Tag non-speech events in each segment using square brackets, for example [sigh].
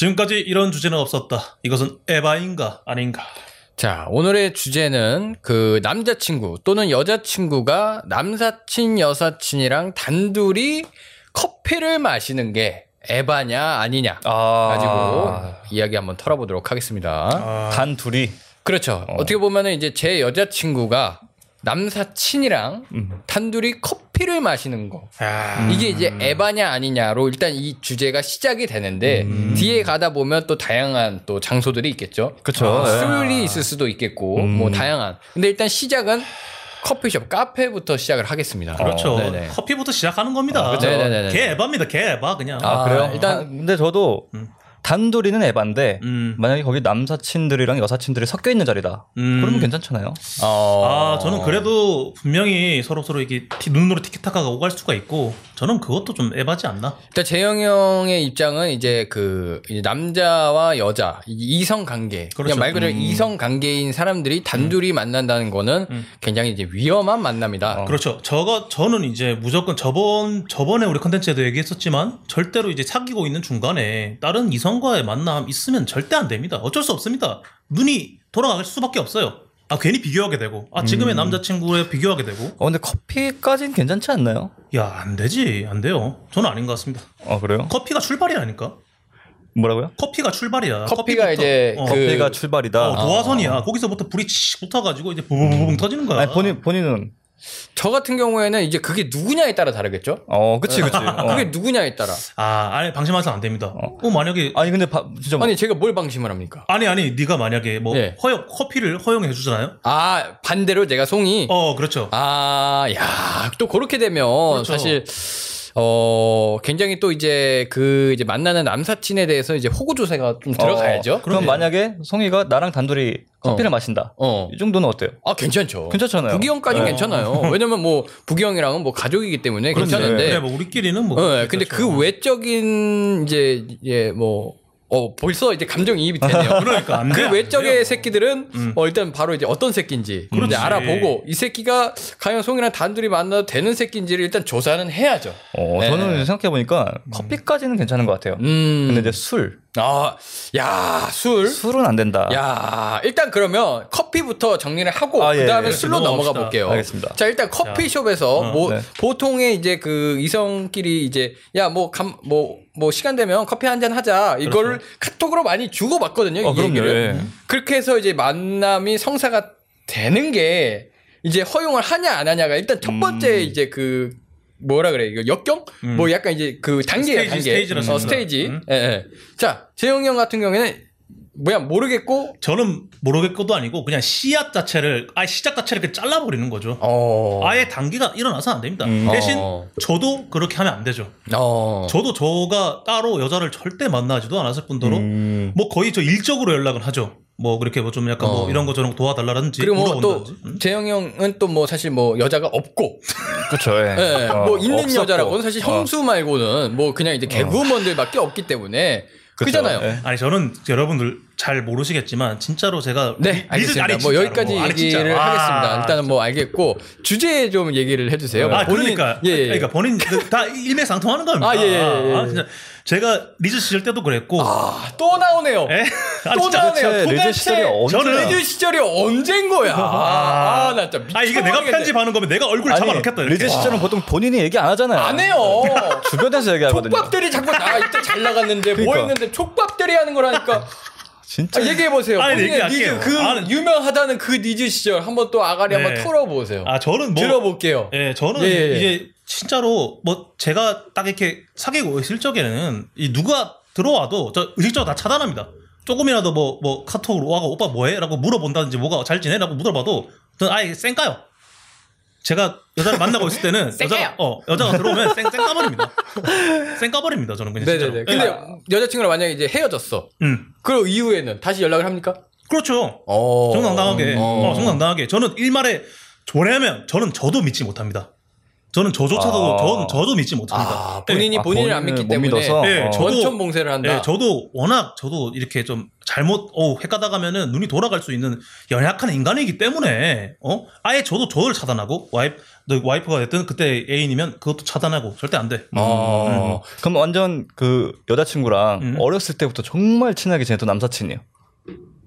지금까지 이런 주제는 없었다. 이것은 에바인가 아닌가? 자, 오늘의 주제는 그 남자친구 또는 여자친구가 남사친, 여사친이랑 단둘이 커피를 마시는 게 에바냐 아니냐 아. 가지고 이야기 한번 털어보도록 하겠습니다. 아, 단 둘이. 그렇죠. 어. 떻게 보면은 이제 제 여자친구가 남사친이랑 음. 단둘이 커피를 마시는 거. 아, 이게 이제 에바냐 아니냐로 일단 이 주제가 시작이 되는데 뒤에 가다 보면 또 다양한 또 장소들이 있겠죠. 네. 술이 있을 수도 있겠고 음. 뭐 다양한. 근데 일단 시작은 커피숍 카페부터 시작을 하겠습니다. 그렇죠. 어. 커피부터 시작하는 겁니다. 그렇죠. 네네네네. 개 에바입니다. 개 에바 그냥. 아, 아, 그래요? 일단- 아, 근데 저도 음. 단둘이는 에반데 음. 만약에 거기 남사친들이랑 여사친들이 섞여 있는 자리다. 음. 그러면 괜찮잖아요. 어. 아, 저는 그래도 분명히 서로 서로 이게 티- 눈으로 티키타카가 오갈 수가 있고 저는 그것도 좀 에바지 않나? 일단 재영 형의 입장은 이제 그 이제 남자와 여자 이- 이성 관계 그렇죠. 그냥 말 그대로 음. 이성 관계인 사람들이 단둘이 만난다는 거는 음. 굉장히 이제 위험한 만남이다. 어. 그렇죠. 저거 저는 이제 무조건 저번 저번에 우리 컨텐츠에도 얘기했었지만 절대로 이제 사귀고 있는 중간에 다른 이성 과의 만남 있으면 절대 안 됩니다. 어쩔 수 없습니다. 눈이 돌아갈 수밖에 없어요. 아 괜히 비교하게 되고 아 지금의 남자친구에 비교하게 되고 어, 근데 커피까지는 괜찮지 않나요? 야 안 되지 안 돼요. 저는 아닌 것 같습니다. 어, 그래요? 커피가 출발이라니까. 뭐라고요? 커피가 출발이야. 커피가 커피부터- 이제 어, 그- 커피가 출발이다. 어, 도화선이야. 거기서부터 불이 치 붙어가지고 이제 부부부부 터지는 거야. 아니, 본인, 본인은. 저 같은 경우에는 이제 그게 누구냐에 따라 다르겠죠. 어, 그치, 그치. 어. [laughs] 그게 누구냐에 따라. 아, 아니 방심해서 안 됩니다. 어, 만약에 아니, 근데 바, 진짜. 뭐- 아니 제가 뭘 방심을 합니까? 아니 아니 네가 만약에 뭐 예. 허용 커피를 허용해 주잖아요. 아 반대로 내가 송이. 어, 그렇죠. 아, 야, 또 그렇게 되면 그렇죠. 사실 어 굉장히 또 이제 그 이제 만나는 남사친에 대해서 이제 호구 조사가 좀 들어가야죠. 어, 그럼 그럼요. 만약에 송이가 나랑 단둘이 커피를 어. 마신다. 어. 이 정도는 어때요? 아 괜찮죠. 괜찮잖아요. 부기형까지는 네. 괜찮아요. 왜냐면 뭐 부기형이랑은 뭐 가족이기 때문에 그런데 괜찮은데. 그래, 뭐 우리끼리는 뭐. 어, 근데. 그 외적인 이제 예뭐 어, 벌써 이제 감정 이입이 되네요. 그러니까 안 돼. 그안 외적의. 새끼들은 음. 어, 일단 바로 이제 어떤 새끼인지. 이제 알아보고 이 새끼가 과연 송이랑 단둘이 만나도 되는 새끼인지를 일단 조사는 해야죠. 어, 네. 저는 생각해 보니까 커피까지는 괜찮은 것 같아요. 음. 근데 이제 술. 아, 야, 술. 술은 안 된다. 야, 일단 그러면 커피부터 정리를 하고 아, 예, 그다음에 예. 술로. 넘어가 볼게요. 알겠습니다. 자, 일단 커피숍에서 어, 뭐 네. 보통의 이제 그 이성끼리 이제 야, 뭐 감뭐 뭐 시간 되면 커피 한 잔 하자. 이거를 카톡으로 많이 주고 받거든요. 어, 이 그럼요. 얘기를. 예. 그렇게 해서 이제 만남이 성사가 되는 게 이제 허용을 하냐 안 하냐가 일단 첫 번째 음. 이제 그 뭐라 그래 이거 역경 음. 뭐 약간 이제 그 단계야 스테이지, 단계 스테이지라 어, 씁니다. 스테이지 음. 예, 예. 자 재영이 형 같은 경우에는 뭐야 모르겠고 저는 모르겠고도 아니고 그냥 씨앗 자체를 아예 시작 자체를 이렇게 잘라버리는 거죠. 어 아예 단계가 일어나서 안 됩니다. 음. 대신 어. 저도 그렇게 하면 안 되죠. 어. 저도 저가 따로 여자를 절대 만나지도 않았을 뿐더러 음. 뭐 거의 저 일적으로 연락은 하죠. 뭐 그렇게 뭐 좀 약간 어. 뭐 이런 거 저런 거 도와달라든지 그리고 뭐또 물어본다든지. 음? 재영이 형은 또 뭐 사실 뭐 여자가 없고 그쵸. 예. 예, 어, 뭐 있는 없었고. 여자라고는 사실 어. 형수 말고는 뭐 그냥 이제 개그우먼들밖에 없기 때문에 그잖아요. 예. 아니 저는 여러분들 잘 모르시겠지만 진짜로 제가 네, 리- 알겠습니다. 아니, 뭐. 여기까지 아니, 얘기를. 아, 하겠습니다. 일단은 뭐 알겠고 주제 좀 얘기를 해주세요. 아 본인- 그러니까 예, 예. 그러니까 본인 그- 다 일맥상통하는 겁니다. 아, 예, 예, 예. 아, 제가 리즈 시절 때도 그랬고 아, 또 나오네요. 예? 아, 또 진짜 나오네요. 도대체 리즈 시절이? 저는- 리즈 시절이 언젠 거야? 아, 나 진짜 아 이게 내가. 편집하는 거면 내가 얼굴 잡아놓겠다. 리즈 시절은 보통 본인이 얘기 안 하잖아요. 안 해요. [laughs] 주변에서 얘기하거든요. 좆밥들이 자꾸 나 이때 잘 나갔는데 뭐 그러니까. 했는데 좆밥들이 하는 거라니까. [laughs] 진짜. 아, 얘기해 보세요. 아니. 리즈, 그 아니. 유명하다는 그 리즈 시절 한번 또 아가리 네. 한번 털어보세요. 아 저는 뭐 들어볼게요. 예, 저는 예, 예. 이제 진짜로 뭐 제가 딱 이렇게 사귀고 있을 적에는 이 누가 들어와도 저 의식적으로 다 차단합니다. 조금이라도 뭐 뭐 카톡으로 와고 오빠 뭐해?라고 물어본다든지 뭐가 잘 지내?라고 물어봐도 저는 아예 쌩까요. 제가 여자를 만나고 있을 때는? [laughs] 여자가 어 여자가 들어오면 쌩 쌩까버립니다. 쌩까버립니다. 저는 그냥 진짜로. 네네네. 근데 예. 여자친구랑 만약에 이제 헤어졌어. 음 그 이후에는 다시 연락을 합니까? 그렇죠. 어. 정당당하게 어. 어, 정당당하게 저는 일말에 뭐냐면 저는 저도 믿지 못합니다. 저는 저조차도 아. 저는 저도 믿지 못합니다. 아, 본인이 아, 본인을 안 본인을 믿기 못 때문에 믿어서? 네, 어. 저도- 원천 봉쇄를 한다. 네, 저도 워낙 저도 이렇게 좀 잘못 어 헷가다 가면은 눈이 돌아갈 수 있는 연약한 인간이기 때문에 어 아예 저도 저를 차단하고 와이프 너 와이프가 됐든 그때 애인이면 그것도 차단하고 절대 안 돼. 어. 그럼 완전 그 여자친구랑 음. 어렸을 때부터 정말 친하게 지냈던 남사친이에요.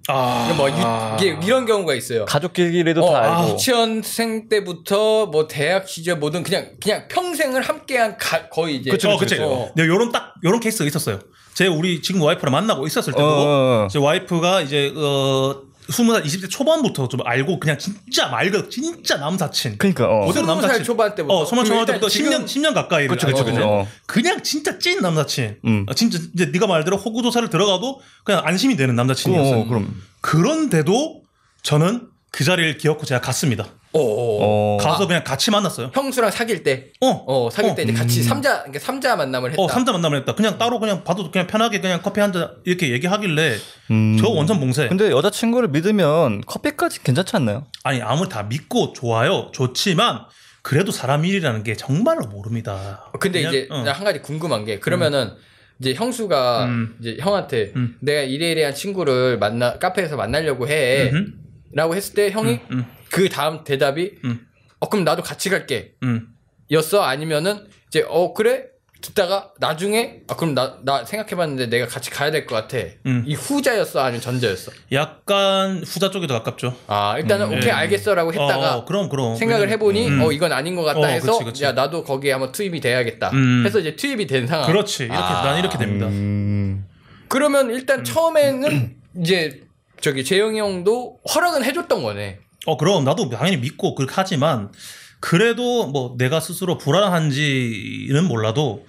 아, 뭐 유- 이게 이런 경우가 있어요. 가족끼리도 어, 다 아, 알고. 유치원생 때부터 뭐 대학 시절 뭐든 그냥 그냥 평생을 함께한 가- 거의 이제 그쵸, 그쵸. 어. 네, 요런 딱 요런 케이스가 있었어요. 제 우리 지금 와이프를 만나고 있었을 때도 어, 어. 제 와이프가 이제 어 20살 20대 초반부터 좀 알고 그냥 진짜 말 그대로 진짜 남사친. 그러니까 어. 스무 살 남사친. 초반 때부터. 어, 소만 그럼 초반 때부터 일단 10년 10년 가까이 그쵸, 그쵸, 그쵸. 어. 그냥 진짜 찐 남사친. 음. 어, 진짜 이제 네가 말대로 호구조사를 들어가도 그냥 안심이 되는 남자친이었어요. 어, 그럼. 그런데도 저는 그 자리를 기억고 제가 갔습니다. 어, 어. 어. 가서 그냥 같이 만났어요. 형수랑 사귈 때, 어, 어 사귈 때 이제 같이 음. 삼자 그러니까 삼자 만남을 했다. 어, 삼자 만남을 했다. 그냥 따로 그냥 봐도 그냥 편하게 그냥 커피 한 잔 이렇게 얘기하길래 음. 저 원천 봉쇄. 근데 여자친구를 믿으면 커피까지 괜찮지 않나요? 아니 아무리 다 믿고 좋아요, 좋지만 그래도 사람 일이라는 게 정말로 모릅니다. 근데 그냥, 이제 어. 나한 가지 궁금한 게 그러면은 이제 형수가 음. 이제 형한테 음. 내가 이래이래한 친구를 만나 카페에서 만나려고 해라고. 했을 때 형이 음, 그 다음 대답이 음. 어 그럼 나도 같이 갈게 음. 였어 아니면은 이제 어 그래 듣다가 나중에 아 그럼 나 나 생각해봤는데 내가 같이 가야 될 것 같아 음. 이 후자였어 아니면 전자였어 약간 후자 쪽에 더 가깝죠. 아 일단은 음. 오케이 알겠어라고 했다가 어, 그럼 그럼 생각을 해보니 음. 어 이건 아닌 것 같다 어, 해서 그치, 그치. 야 나도 거기에 한번 투입이 돼야겠다 음. 해서 이제 투입이 된 상황 그렇지 이렇게 아. 난 이렇게 됩니다. 음. 그러면 일단 처음에는 이제 저기 재영이 형도 허락은 해줬던 거네. 어 그럼 나도 당연히 믿고 그렇게 하지만 그래도 뭐 내가 스스로 불안한지는 몰라도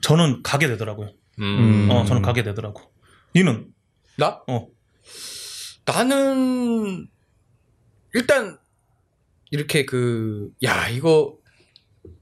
저는 가게 되더라고요. 음. 어 저는 가게 되더라고. 니는 나? 어. 나는 일단 이렇게 그 야 이거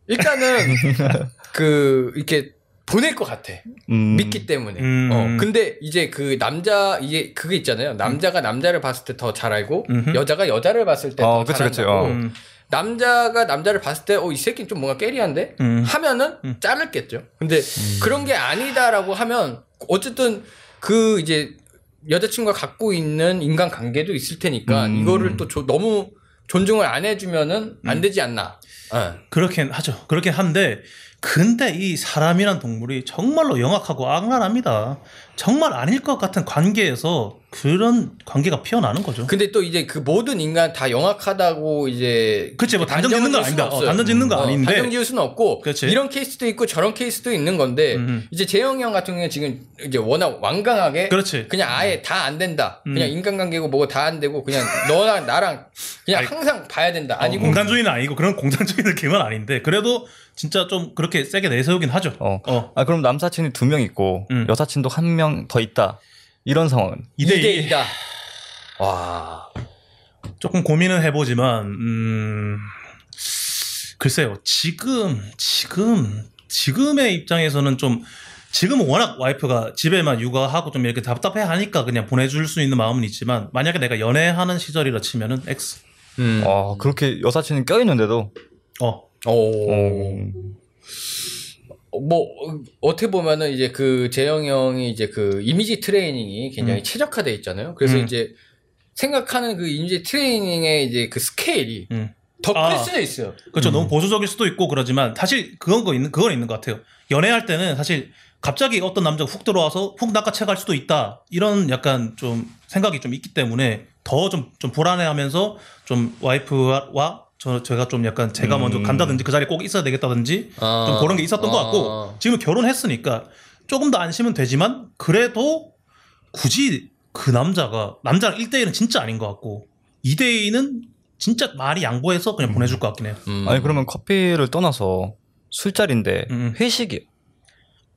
일단은 [laughs] 그 이렇게 보낼 것 같아. 음. 믿기 때문에. 음. 어 근데 이제 그 남자 이게 그게 있잖아요. 남자가 남자를 봤을 때 더 잘 알고 음흠. 여자가 여자를 봤을 때더 어, 그치, 잘 그치. 안다고. 어. 음, 남자가 남자를 봤을 때, 어, 이 새끼 좀 뭔가 깨리한데? 음. 하면은 음. 자를겠죠. 근데 그런 게 아니다라고 하면, 어쨌든 그 이제 여자친구가 갖고 있는 인간 관계도 있을 테니까, 음. 이거를 또 조- 너무 존중을 안 해주면은 안 되지 않나. 어. 그렇긴 하죠. 그렇긴 한데 근데 이 사람이란 동물이 정말로 영악하고 악랄합니다. 정말 아닐 것 같은 관계에서 그런 관계가 피어나는 거죠. 근데 또 이제 그 모든 인간 다 영악하다고 이제. 그치, 뭐 단정 짓는 건 아닙니다. 어. 단정 짓는 건 어, 아닌데. 단정 지을 수는 없고. 그치. 이런 케이스도 있고 저런 케이스도 있는 건데, 음. 이제 재영이 형 같은 경우는 지금 이제 워낙 완강하게. 그렇지. 그냥 아예 다안 된다. 음. 그냥 인간관계고 뭐고 다 안 되고 그냥 너랑 나랑 그냥 아니, 항상 봐야 된다. 어, 아니고 공산주의는 아니고 그런 공산주의 느낌은 아닌데 그래도 진짜 좀 그렇게 세게 내세우긴 하죠. 어. 어. 아 그럼 남사친이 두 명 있고 음. 여사친도 한 명 더 있다. 이런 상황은 2대 2대 2. 2다. 와. 조금 고민은 해보지만 음 글쎄요 지금 지금 지금의 입장에서는 좀 지금은 워낙 와이프가 집에만 육아하고 좀 이렇게 답답해 하니까 그냥 보내줄 수 있는 마음은 있지만 만약에 내가 연애하는 시절이라 치면은 X 음. 어, 그렇게 여사친이 껴 있는데도 어 오. 어, 뭐 어, 어떻게 보면은 이제 그 재영 형이 이제 그 이미지 트레이닝이 굉장히 최적화돼 있잖아요. 그래서 음. 이제 생각하는 그 이미지 트레이닝의 이제 그 스케일이 음. 더클 아. 수도 있어요. 그렇죠 너무 보수적일 수도 있고 그러지만 사실 그건 거 있는 그건 있는 것 같아요 연애할 때는 사실 갑자기 어떤 남자가 훅 들어와서 훅 낚아채 갈 수도 있다 이런 약간 좀 생각이 좀 있기 때문에 더 좀좀 불안해하면서 좀 와이프와 저 제가 좀 약간 제가 먼저 음. 간다든지 그 자리에 꼭 있어야 되겠다든지 아. 좀 그런 게 있었던 것 아. 같고 지금 결혼했으니까 조금 더 안심은 되지만 그래도 굳이 그 남자가 남자랑 1대1은 진짜 아닌 것 같고 2대2는 진짜 말이 양보해서 그냥 보내줄 것 같긴 해요. 음. 아니 그러면 커피를 떠나서 술자리인데 음. 회식이요.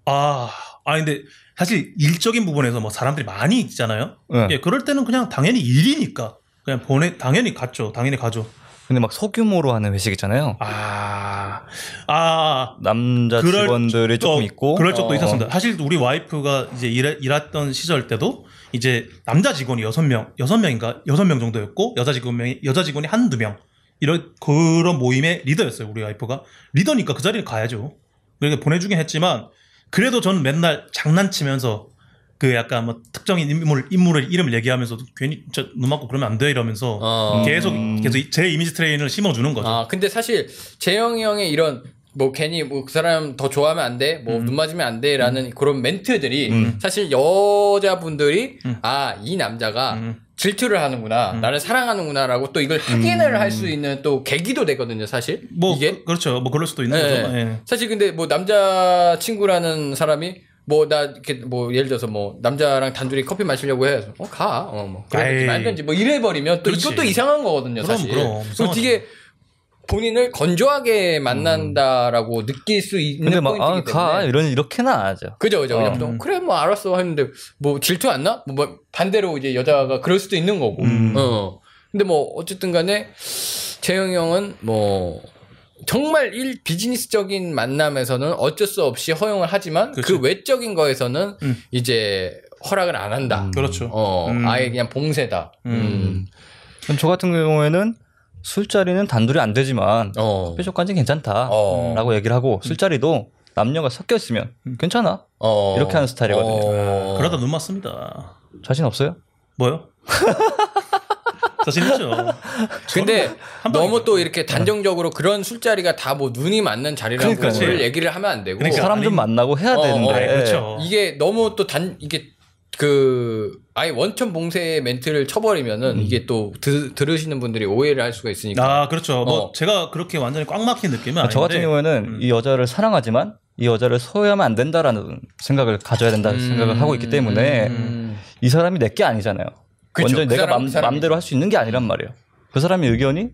아, 아 근데 사실 일적인 부분에서 뭐 사람들이 많이 있잖아요. 네. 예, 그럴 때는 그냥 당연히 일이니까 그냥 보내 당연히 갔죠. 당연히 가죠. 근데 막 소규모로 하는 회식 있잖아요. 아, 아, 남자 그럴 직원들이 조금 어, 있고 그럴 적도 어. 있었습니다. 사실 우리 와이프가 이제 일, 일했던 시절 때도 이제 남자 직원이 여섯 명, 여섯 명인가 여섯 명 정도였고 여자 직원이 여자 직원이 한두 명 이런 그런 모임의 리더였어요 우리 와이프가 리더니까 그 자리에 가야죠 그렇게 보내주긴 했지만 그래도 저는 맨날 장난치면서 그 약간 뭐 특정인 인물 인물의 이름을 얘기하면서도 괜히 저 눈 맞고 그러면 안 돼 이러면서 어. 계속 음. 계속 제 이미지 트레인을 심어주는 거죠. 아, 근데 사실 재영이 형의 이런 뭐 괜히 뭐 그 사람 더 좋아하면 안 돼, 뭐눈 맞으면 안 돼라는 그런 멘트들이 음. 사실 여자분들이 음. 아이 남자가 음. 질투를 하는구나, 음. 나를 사랑하는구나라고 또 이걸 확인을 할 수 있는 또 계기도 되거든요, 사실. 뭐 이게 그, 렇죠뭐 그럴 수도 있는 예, 거죠. 예. 예. 사실 근데 뭐 남자 친구라는 사람이 뭐 나 이렇게 뭐 예를 들어서 뭐 남자랑 단둘이 커피 마시려고 해서 어 가 어 뭐 그러든지 에이. 말든지 뭐 이래 버리면 또 그렇지. 이것도 이상한 거거든요 그럼, 사실. 그럼. 이상하죠. 되게 본인을 건조하게 만난다라고 느낄 수 있는 근데 막, 아, 포인트이기 가. 때문에. 이런, 이렇게는 안 하죠. 그죠, 그죠. 그냥 어. 또 그래, 뭐, 알았어. 했는데, 뭐, 질투 안 나? 뭐, 뭐, 반대로 이제 여자가 그럴 수도 있는 거고. 음. 어. 근데 뭐, 어쨌든 간에, 재영이 형은 뭐, 정말 일 비즈니스적인 만남에서는 어쩔 수 없이 허용을 하지만 그 그렇죠. 외적인 거에서는 음. 이제 허락을 안 한다. 음. 그렇죠. 어, 음. 아예 그냥 봉쇄다. 음. 음. 그럼 저 같은 경우에는 술자리는 단둘이 안 되지만 어. 뾰족간지 괜찮다. 어. 라고 얘기를 하고 술자리도 남녀가 섞여 있으면 괜찮아. 어. 이렇게 하는 스타일이거든요. 어. 그러다 눈 맞습니다. 자신 없어요? 뭐요? [laughs] 자신 있죠. 근데 한 너무. 또 이렇게 단정적으로 그런 술자리가 다 뭐 눈이 맞는 자리라고 그러니까요. 를 얘기를 하면 안 되고 그러니까. 사람 좀 아니- 만나고 해야 어, 되는데. 어, 그렇죠. 이게 너무 또 단 이게 그 아예 원천 봉쇄 멘트를 쳐버리면은 이게 또 드, 들으시는 분들이 오해를 할 수가 있으니까 아 그렇죠. 뭐 어. 제가 그렇게 완전히 꽉 막힌 느낌은 아닌데. 저 같은 경우에는 음. 이 여자를 사랑하지만 이 여자를 소유하면 안 된다라는 생각을 가져야 된다는 음, 생각을 하고 있기 때문에 음. 이 사람이 내 게 아니잖아요. 그쵸. 완전히 그 내가 사람, 맘, 그 사람이. 맘대로 할 수 있는 게 아니란 말이에요. 그 사람의 의견이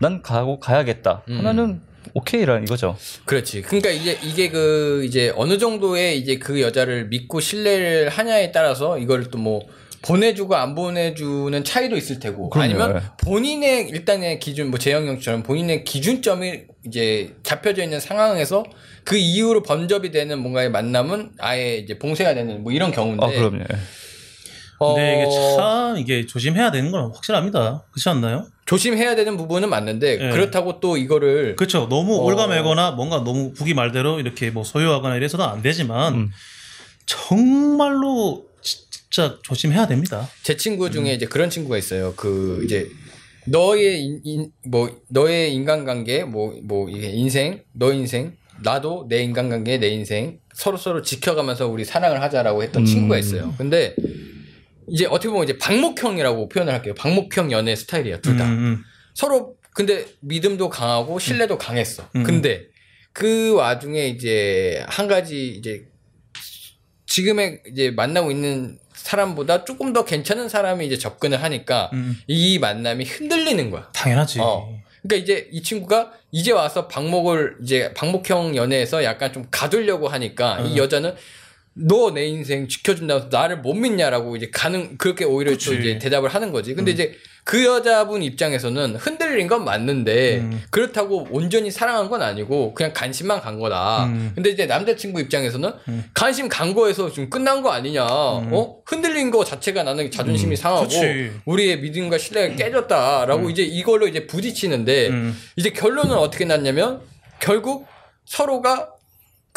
난 가고 가야겠다 음. 하면은 오케이라는 이거죠. 그렇지. 그러니까 이제 이게 그 이제 어느 정도의 이제 그 여자를 믿고 신뢰를 하냐에 따라서 이걸 또 뭐 보내주고 안 보내주는 차이도 있을 테고 그럼요. 아니면 예. 본인의 일단의 기준 뭐 재영 형처럼 본인의 기준점이 이제 잡혀져 있는 상황에서 그 이후로 번접이 되는 뭔가의 만남은 아예 이제 봉쇄가 되는 뭐 이런 경우인데 아 그럼요. 어, 근데 이게 참 이게 조심해야 되는 건 확실합니다. 그렇지 않나요? 조심해야 되는 부분은 맞는데 예. 그렇다고 또 이거를 그렇죠. 너무 어. 올가매거나 뭔가 너무 국이 말대로 이렇게 뭐 소유하거나 이래서는 안 되지만 음. 정말로 진짜 조심해야 됩니다. 제 친구 중에 음. 이제 그런 친구가 있어요. 그 이제 너의 인, 인- 뭐 너의 인간관계 뭐뭐 이게 인생 너 인생 나도 내 인간관계 내 인생 서로 서로 지켜가면서 우리 사랑을 하자라고 했던 음. 친구가 있어요. 근데 이제 어떻게 보면 이제 방목형이라고 표현을 할게요. 방목형 연애 스타일이야 둘 다. 음, 음. 서로 근데 믿음도 강하고 신뢰도 강했어. 음. 근데 그 와중에 이제 한 가지 이제 지금의 이제 만나고 있는 사람보다 조금 더 괜찮은 사람이 이제 접근을 하니까 음. 이 만남이 흔들리는 거야. 당연하지. 어. 그러니까 이제 이 친구가 이제 와서 방목을 이제 방목형 연애에서 약간 좀 가두려고 하니까 이 음. 여자는 너 내 인생 지켜준다고 나를 못 믿냐라고 이제 가는 그렇게 오히려 또 그치. 이제 대답을 하는 거지. 근데 음. 이제 그 여자분 입장에서는 흔들린 건 맞는데 음. 그렇다고 온전히 사랑한 건 아니고 그냥 관심만 간 거다. 음. 근데 이제 남자친구 입장에서는 음. 관심 간 거에서 지금 끝난 거 아니냐. 어? 흔들린 거 자체가 나는 자존심이 음. 상하고 그치. 우리의 믿음과 신뢰가 깨졌다라고 이제 이걸로 이제 부딪히는데 음. 이제 결론은 어떻게 났냐면 결국 서로가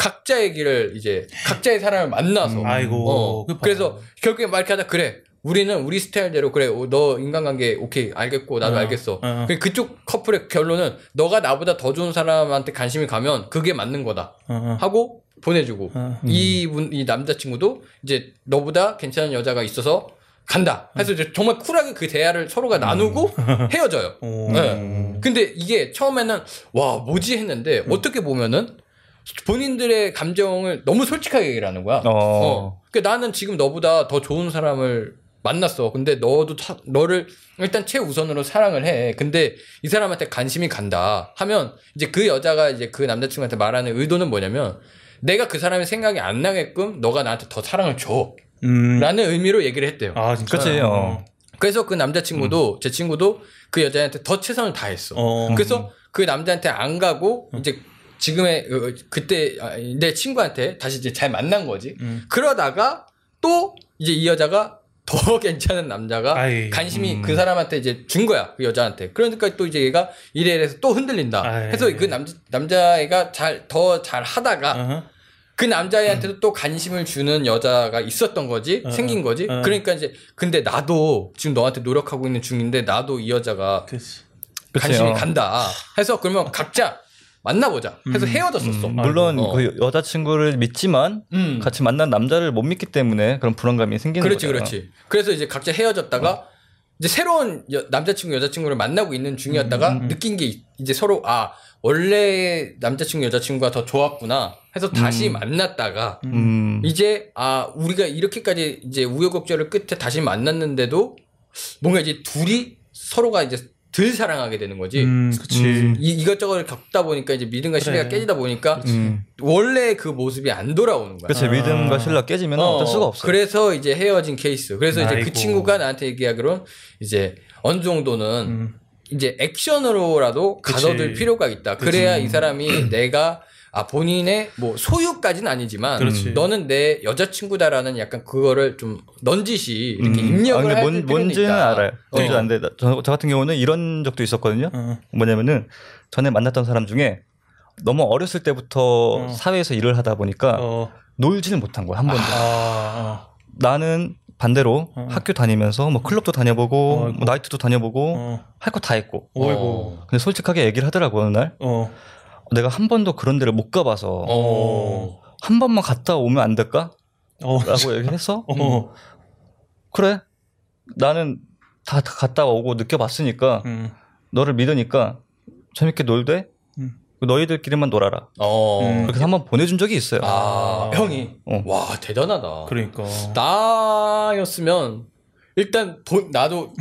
각자의 길을 이제 각자의 사람을 만나서 음. 아이고. 어. 그래서 결국에 말 이렇게 하자 그래 우리는 우리 스타일대로 그래 어, 너 인간관계 오케이 알겠고 나도 어, 알겠어 어. 그 그쪽 커플의 결론은 너가 나보다 더 좋은 사람한테 관심이 가면 그게 맞는 거다 어, 어. 하고 보내주고 어. 이분 이 남자친구도 이제 너보다 괜찮은 여자가 있어서 간다 해서 이제 정말 쿨하게 그 대화를 서로가 나누고 [laughs] 헤어져요 오. 네. 근데 이게 처음에는 와 뭐지 했는데 음. 어떻게 보면은 본인들의 감정을 너무 솔직하게 얘기를 하는 거야. 어. 그러니까 나는 지금 너보다 더 좋은 사람을 만났어. 근데 너도 차- 너를 일단 최우선으로 사랑을 해. 근데 이 사람한테 관심이 간다 하면 이제 그 여자가 이제 그 남자친구한테 말하는 의도는 뭐냐면 내가 그 사람의 생각이 안 나게끔 너가 나한테 더 사랑을 줘. 음. 라는 의미로 얘기를 했대요. 아 진짜. 그치, 어. 그래서 그 남자친구도 제 친구도 그 여자한테 더 최선을 다했어. 어. 그래서 그 남자한테 안 가고 이제 지금의 어, 그때 아, 내 친구한테 다시 이제 잘 만난 거지. 음. 그러다가 또 이제 이 여자가 더 [laughs] 괜찮은 남자가 아이, 관심이 음. 그 사람한테 이제 준 거야 그 여자한테 그러니까 또 이제 얘가 이래 이래서 또 흔들린다 아이. 해서 그 남자 남자애가 잘 더 잘 하다가 어허. 그 남자애한테도 또 관심을 주는 여자가 있었던 거지 어, 생긴 거지 어. 그러니까 이제 근데 나도 지금 너한테 노력하고 있는 중인데 나도 이 여자가 그치. 그치, 관심이 어. 간다 해서 그러면 [laughs] 각자 만나보자 해서 헤어졌었어 음, 물론 어. 그 여자친구를 믿지만 음. 같이 만난 남자를 못 믿기 때문에 그런 불안감이 생기는 그렇지 거잖아. 그렇지 그래서 이제 각자 헤어졌다가 이제 새로운 여- 남자친구 여자친구를 만나고 있는 중이었다가 느낀 게 이- 이제 서로 아 원래 남자친구 여자친구가 더 좋았구나 해서 다시 만났다가 음. 이제 아 우리가 이렇게까지 이제 우여곡절을 끝에 다시 만났는데도 뭔가 이제 둘이 서로가 이제 덜 사랑하게 되는 거지. 음, 그치. 음. 이, 이것저것 겪다 보니까 이제 믿음과 신뢰가 그래. 깨지다 보니까 음. 원래 그 모습이 안 돌아오는 거야. 그치 아. 믿음과 신뢰가 깨지면 어, 쩔 수가 없어. 그래서 이제 헤어진 케이스. 그래서 이제 그 아이고. 친구가 나한테 얘기하기로는 이제 어느 정도는 음. 이제 액션으로라도 그치. 가둬둘 필요가 있다. 그치. 그래야 이 사람이 [clears throat] 내가 아 본인의 뭐 소유까지는 아니지만 그렇지. 너는 내 여자친구다라는 약간 그거를 좀 넌지시 이렇게 음. 입력을 아, 근데 할 뭔, 뭔지는 있다. 알아요. 뭔지 어. 안 돼. 저, 저 같은 경우는 이런 적도 있었거든요. 어. 뭐냐면은 전에 만났던 사람 중에 너무 어렸을 때부터 어. 사회에서 일을 하다 보니까 어. 놀지는 못한 거야 한 번도. 아, 나는 반대로 어. 학교 다니면서 뭐 클럽도 다녀보고 어이구. 뭐 나이트도 다녀보고 어. 할거 다 했고. 어이구. 근데 솔직하게 얘기를 하더라고 어느 날 어. 내가 한 번도 그런 데를 못 가봐서 어. 한 번만 갔다 오면 안 될까? 어. 라고 얘기했어. [laughs] 어. 그래. 나는 다, 다 갔다 오고 느껴봤으니까 음. 너를 믿으니까 재밌게 놀되 음. 너희들끼리만 놀아라. 어. 음. 그렇게 해서 한번 보내준 적이 있어요. 아, 형이 어. 와 대단하다. 그러니까. 나였으면 일단 보- 나도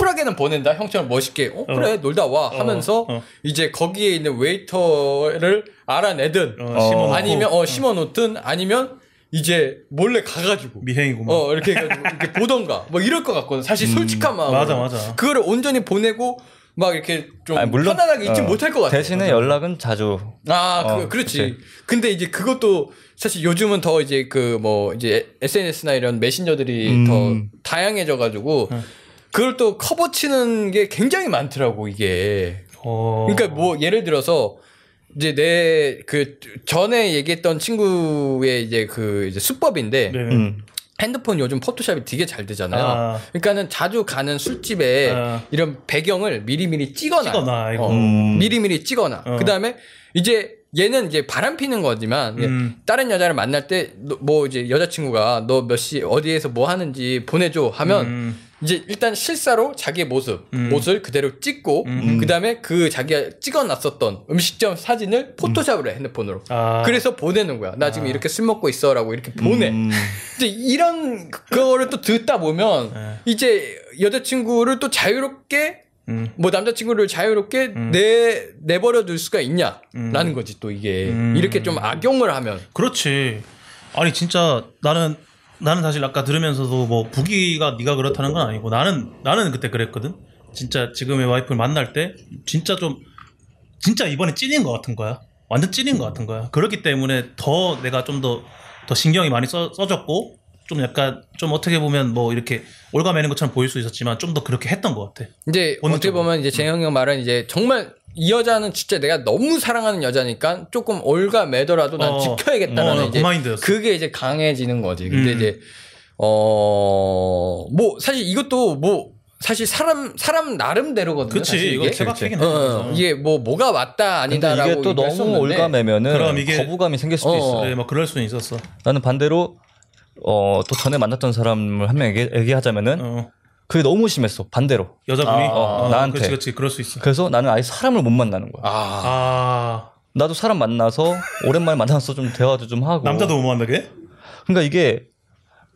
쿨하게는 보낸다 형처럼 멋있게 어 그래 놀다 와 하면서 어. 이제 거기에 있는 웨이터를 알아내든 어, 어. 아니면 어 심어 놓든 아니면 이제 몰래 가가지고 미행이구만. 어 이렇게 해가지고 이렇게 보던가 뭐 이럴 것 같거든 사실 솔직한 마음 음. 맞아, 맞아. 그거를 온전히 보내고 막 이렇게 좀 아니, 물론, 편안하게 있지 어, 못할 것 같아 대신에 연락은 자주. 아, 어, 그, 그렇지. 그치. 근데 이제 그것도 사실 요즘은 더 이제 그 뭐 이제 SNS나 이런 메신저들이 음. 더 다양해져 가지고 응. 그걸 또 커버 치는 게 굉장히 많더라고, 이게. 어. 그러니까 뭐 예를 들어서 이제 내 그 전에 얘기했던 친구의 이제 그 이제 수법인데 네네. 음. 핸드폰 요즘 포토샵이 되게 잘 되잖아요. 아. 그러니까는 자주 가는 술집에 아. 이런 배경을 미리미리 찍어놔. 찍어놔, 이거. 음. 미리미리 찍어놔. 어. 그 다음에 이제 얘는 이제 바람 피는 거지만 음. 다른 여자를 만날 때 뭐 이제 여자친구가 너 몇 시 어디에서 뭐 하는지 보내줘 하면 음. 이제 일단 실사로 자기의 모습 음. 모습을 그대로 찍고 음. 그 다음에 그 자기가 찍어놨었던 음식점 사진을 포토샵을 해 핸드폰으로. 아. 그래서 보내는 거야. 나 지금 아. 이렇게 술 먹고 있어 라고 이렇게 보내. 음. 이제 이런 거를 또 듣다 보면 네. 이제 여자친구를 또 자유롭게 음. 뭐 남자친구를 자유롭게 음. 내 내버려 둘 수가 있냐라는 음. 거지 또 이게 음. 이렇게 좀 악용을 하면 그렇지. 아니 진짜 나는 나는 사실 아까 들으면서도 뭐 부기가 네가 그렇다는 건 아니고 나는 나는 그때 그랬거든. 진짜 지금의 와이프를 만날 때 진짜 좀 진짜 이번에 찐인 것 같은 거야. 완전 찐인 것 같은 거야. 그렇기 때문에 더 내가 좀 더 더 신경이 많이 써, 써졌고 좀 약간 좀 어떻게 보면 뭐 이렇게 올가매는 것처럼 보일 수 있었지만 좀 더 그렇게 했던 것 같아. 이제 어떻게? 보면 이제 재영이 형 말은 이제 정말 이 여자는 진짜 내가 너무 사랑하는 여자니까 조금 올가 매더라도 난 어. 지켜야겠다라는 어, 이제 그 마인드였어. 그게 이제 강해지는 거지. 근데 음. 이제 어 뭐 사실 이것도 뭐 사실 사람 사람 나름대로거든요. 사실 이거 이게. 케바케긴 어, 해. 어, 이게 뭐 뭐가 맞다 아니다라고 이게 또 너무 올가매면은 그럼 이게- 거부감이 생길 수도 어. 있어. 그래, 뭐 그럴 수는 있었어. 나는 반대로 어, 또 전에 만났던 사람을 한 명 얘기, 얘기하자면은 어, 그게 너무 심했어. 반대로. 여자분이 아, 어, 나한테. 그렇지, 그렇지, 그럴 수 있어. 그래서 나는 아예 사람을 못 만나는 거야. 아, 아 나도 사람 만나서 오랜만에 만나서 좀 대화도 좀 하고. 남자도 못 만나게? 그러니까 이게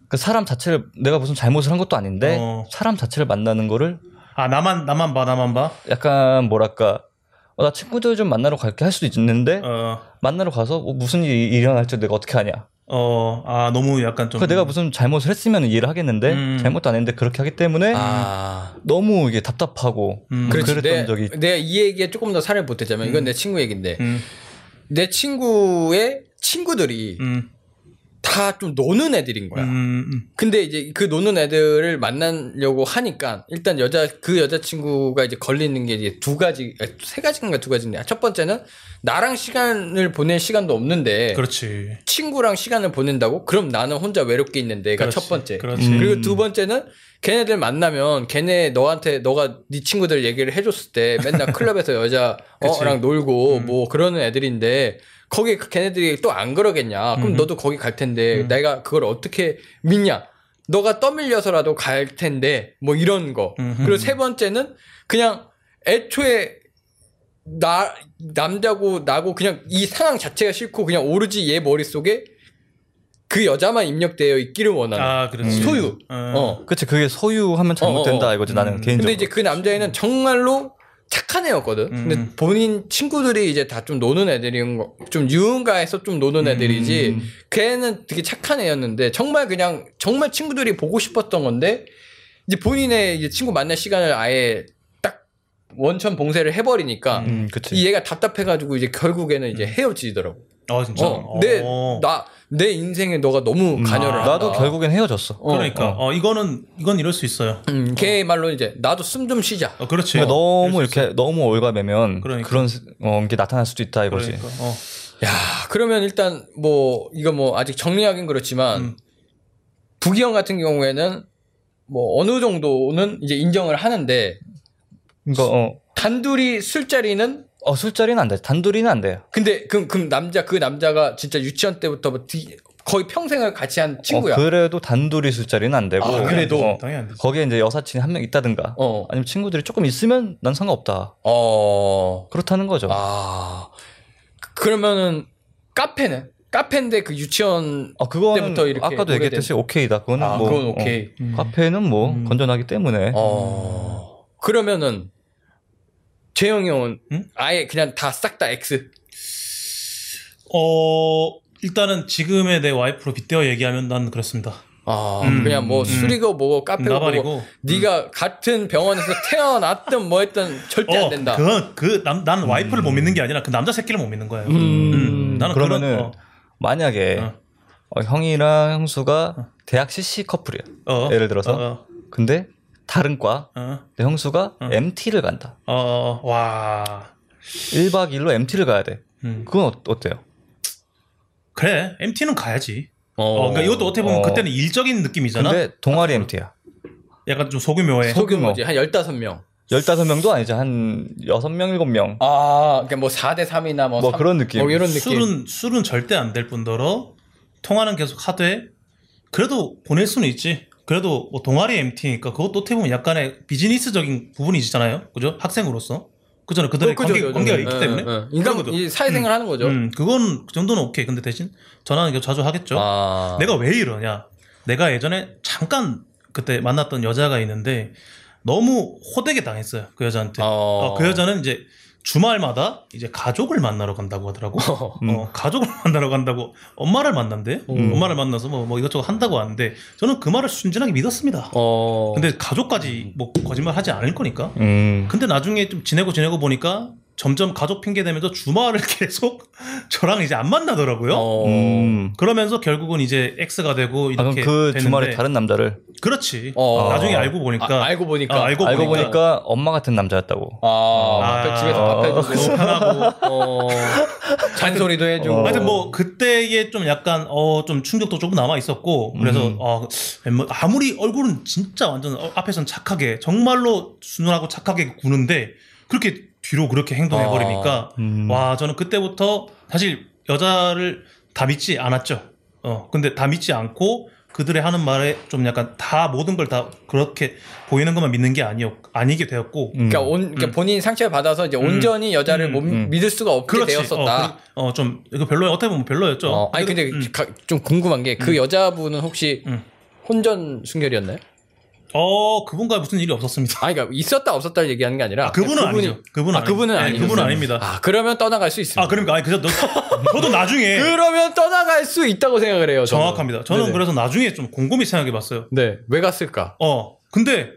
그 사람 자체를 내가 무슨 잘못을 한 것도 아닌데 어. 사람 자체를 만나는 거를 아 나만 나만 봐 나만 봐. 약간 뭐랄까 어, 나 친구들 좀 만나러 갈게 할 수도 있는데 어, 만나러 가서 어, 무슨 일이 일어날지 내가 어떻게 하냐. 어, 아 너무 약간 좀. 그 내가 무슨 잘못을 했으면 이해를 하겠는데 음. 잘못도 안 했는데 그렇게 하기 때문에 아. 너무 이게 답답하고 음. 그렇지. 그랬던 내, 적이 내가 이 얘기에 조금 더 살을 보태자면 이건 내 친구 얘긴데 음, 내 친구의 친구들이 음, 다 좀 노는 애들인 거야. 음, 음. 근데 이제 그 노는 애들을 만나려고 하니까 일단 여자 그 여자친구가 이제 걸리는 게 이제 두 가지 아니, 세 가지인가 두 가지인데 첫 번째는 나랑 시간을 보낼 시간도 없는데 그렇지. 친구랑 시간을 보낸다고 그럼 나는 혼자 외롭게 있는데가 그렇지. 첫 번째 그렇지. 음. 그리고 두 번째는 걔네들 만나면 걔네 너한테 너가 네 친구들 얘기를 해줬을 때 맨날 클럽에서 여자. 어랑 놀고 음. 뭐 그러는 애들인데 거기 걔네들이 또 안 그러겠냐 그럼 음. 너도 거기 갈 텐데 내가 그걸 어떻게 믿냐 너가 떠밀려서라도 갈 텐데 뭐 이런 거 음흠. 그리고 세 번째는 그냥 애초에 나 남자고 나고 그냥 이 상황 자체가 싫고 그냥 오로지 얘 머릿속에 그 여자만 입력되어 있기를 원하는 아, 그렇지. 소유 어. 어. 그치 그게 소유하면 잘못된다 어, 어, 어. 이거지 나는 음. 개인적으로. 근데 이제 그 남자애는 정말로 착한 애였거든. 음. 근데 본인 친구들이 이제 다 좀 노는 애들인 거, 좀 유흥가에서 좀 노는 애들이지. 음. 걔는 되게 착한 애였는데 정말 그냥 정말 친구들이 보고 싶었던 건데 이제 본인의 이제 친구 만날 시간을 아예 딱 원천 봉쇄를 해버리니까 음. 이 얘가 답답해가지고 이제 결국에는 이제 헤어지더라고. 아, 진짜. 어, 내, 어. 나, 내 인생에 너가 너무 관여를 아, 한다. 나도 결국엔 헤어졌어. 어, 그러니까 어, 이거는 이건 이럴 수 있어요. 음, 걔 말로 이제 나도 숨 좀 쉬자. 어, 그렇지. 그러니까 너무 이렇게 너무 올가매면 그러니까. 그런 어, 게 나타날 수도 있다 이거지. 그러니까. 어. 야, 그러면 일단 뭐 이거 뭐 아직 정리하긴 그렇지만 음. 부기형 같은 경우에는 뭐 어느 정도는 이제 인정을 하는데 그러니까 어, 단둘이 술자리는 어, 술자리는 안 돼. 단둘이는 안 돼요. 근데 그, 그 남자 그 남자가 진짜 유치원 때부터 뭐 뒤- 거의 평생을 같이 한 친구야. 어, 그래도 단둘이 술자리는 안 되고. 아, 그래도? 어, 당연히 안 되지. 거기에 이제 여사친이 한 명 있다든가. 어. 아니면 친구들이 조금 있으면 난 상관없다. 어. 그렇다는 거죠. 아. 그러면은 카페는 카페인데 그 유치원 아, 그거는 때부터 이렇게 아까도 얘기했듯이 오케이다. 그거는 아, 뭐 그건 오케이. 어, 카페는 뭐 음. 건전하기 때문에 어. 그러면은 재영이 형은 응? 아예 그냥 다싹다 X. 어, 일단은 지금의 내 와이프로 빗대어 얘기하면 난 그렇습니다. 아, 음, 그냥 뭐 음. 술이고 뭐고 카페고 뭐고. 네가 같은 병원에서 태어났든 뭐 했든 절대 안 된다. 그건 그남 나는 와이프를 못 믿는 게 아니라 그 남자 새끼를 못 믿는 거예요. 음. 음, 나는 그러면은 그런, 만약에 어. 어, 형이랑 형수가 대학 CC 커플이야. 어, 어, 예를 들어서 어, 근데 다른 과 어, 내 형수가 어. MT를 간다. 어, 어, 와, 1박 2일로 MT를 가야 돼. 음. 그건 어, 어때요? 그래 MT는 가야지. 어, 어, 그러니까 이것도 어떻게 보면 어. 그때는 일적인 느낌이잖아. 근데 동아리 MT야. 약간 좀 소규모의. 소규모지 한 15명. 15명도 아니지. 한 6명, 7명. 아, 그러니까 뭐 4대 3이나 뭐, 뭐 삼- 그런 느낌. 뭐 이런 느낌. 술은 술은 절대 안 될 뿐더러 통화는 계속 하되 그래도 보낼 수는 있지. 그래도 뭐 동아리 MT니까 그것도 어떻게 보면 약간의 비즈니스적인 부분이잖아요. 그죠? 학생으로서. 그잖아. 그들의 어, 그죠, 관계, 그죠. 관계가 예, 있기 예, 때문에. 예. 인간 그런 거죠. 이 사회생활 하는 거죠. 음, 그건 그 정도는 오케이. 근데 대신 전화는 자주 하겠죠. 아. 내가 왜 이러냐? 내가 예전에 잠깐 그때 만났던 여자가 있는데 너무 호되게 당했어요. 그 여자한테. 어. 어, 그 여자는 이제 주말마다 이제 가족을 만나러 간다고 하더라고. 음. [laughs] 어, 가족을 [laughs] 만나러 간다고 엄마를 만난대. 음. 엄마를 만나서 뭐, 뭐 이것저것 한다고 하는데 저는 그 말을 순진하게 믿었습니다. 어. 근데 가족까지 뭐 거짓말 하지 않을 거니까. 음. 근데 나중에 좀 지내고 지내고 보니까 점점 가족 핑계 대면서 주말을 [laughs] 계속 저랑 이제 안 만나더라고요. 어. 음. 그러면서 결국은 이제 X가 되고 아, 이렇게 그 됐는데 주말에 다른 남자를 그렇지. 어. 나중에 알고 보니까 아, 알고 보니까. 아, 알고, 알고 보니까, 보니까 엄마 같은 남자였다고. 아, 아, 그 집에서 밥 해주고. 너무 편하고. 어. 잔소리도 해주고. 어. 하여튼 뭐 그때의 좀 약간 어 좀 충격도 조금 남아 있었고 그래서 음. 어 웬만- 아무리 얼굴은 진짜 완전 어, 앞에선 착하게 정말로 순하고 착하게 구는데 그렇게 뒤로 그렇게 행동해 버리니까 음. 와 저는 그때부터 사실 여자를 다 믿지 않았죠. 어 근데 다 믿지 않고 그들의 하는 말에 좀 약간 다 모든 걸 다 그렇게 보이는 것만 믿는 게 아니었 아니게 되었고 음. 그러니까, 온, 그러니까 본인 상처를 받아서 이제 온전히 여자를 음, 못 음. 믿을 수가 없게 되었었다. 어, 좀 이거 별로야. 어떻게 보면 별로였죠. 어, 아니 근데 음. 가- 좀 궁금한 게 그 여자분은 혹시 음. 혼전 순결이었나요? 어 그분과 무슨 일이 없었습니다. 아니 그러니까 있었다 없었다를 얘기하는 게 아니라 아, 그분은 그분이- 아니죠. 그분은 아, 아니- 그분은 네, 아니죠. 그분은 아닙니다. 아 그러면 떠나갈 수 있습니다. 아 그러니까 아니 그래서 너, 저도 나중에 [laughs] 그러면 떠나갈 수 있다고 생각을 해요. 저는. 정확합니다. 저는 네네. 그래서 나중에 좀 곰곰이 생각해 봤어요. 네, 왜 갔을까? 어 근데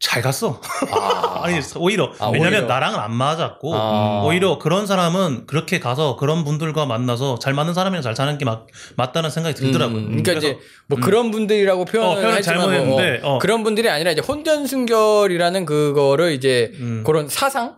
잘 갔어. [laughs] 아 니 오히려 아, 왜냐면 오히려. 나랑은 안 맞았고 아. 오히려 그런 사람은 그렇게 가서 그런 분들과 만나서 잘 맞는 사람이랑 잘 사는 게 맞, 맞다는 생각이 들더라고요. 음, 그러니까 그래서 이제 뭐 그런 분들이라고 표현을 어, 표현을 하지만 잘못했는데, 뭐, 어, 어. 그런 분들이 아니라 이제 혼전 순결이라는 그거를 이제 음. 그런 사상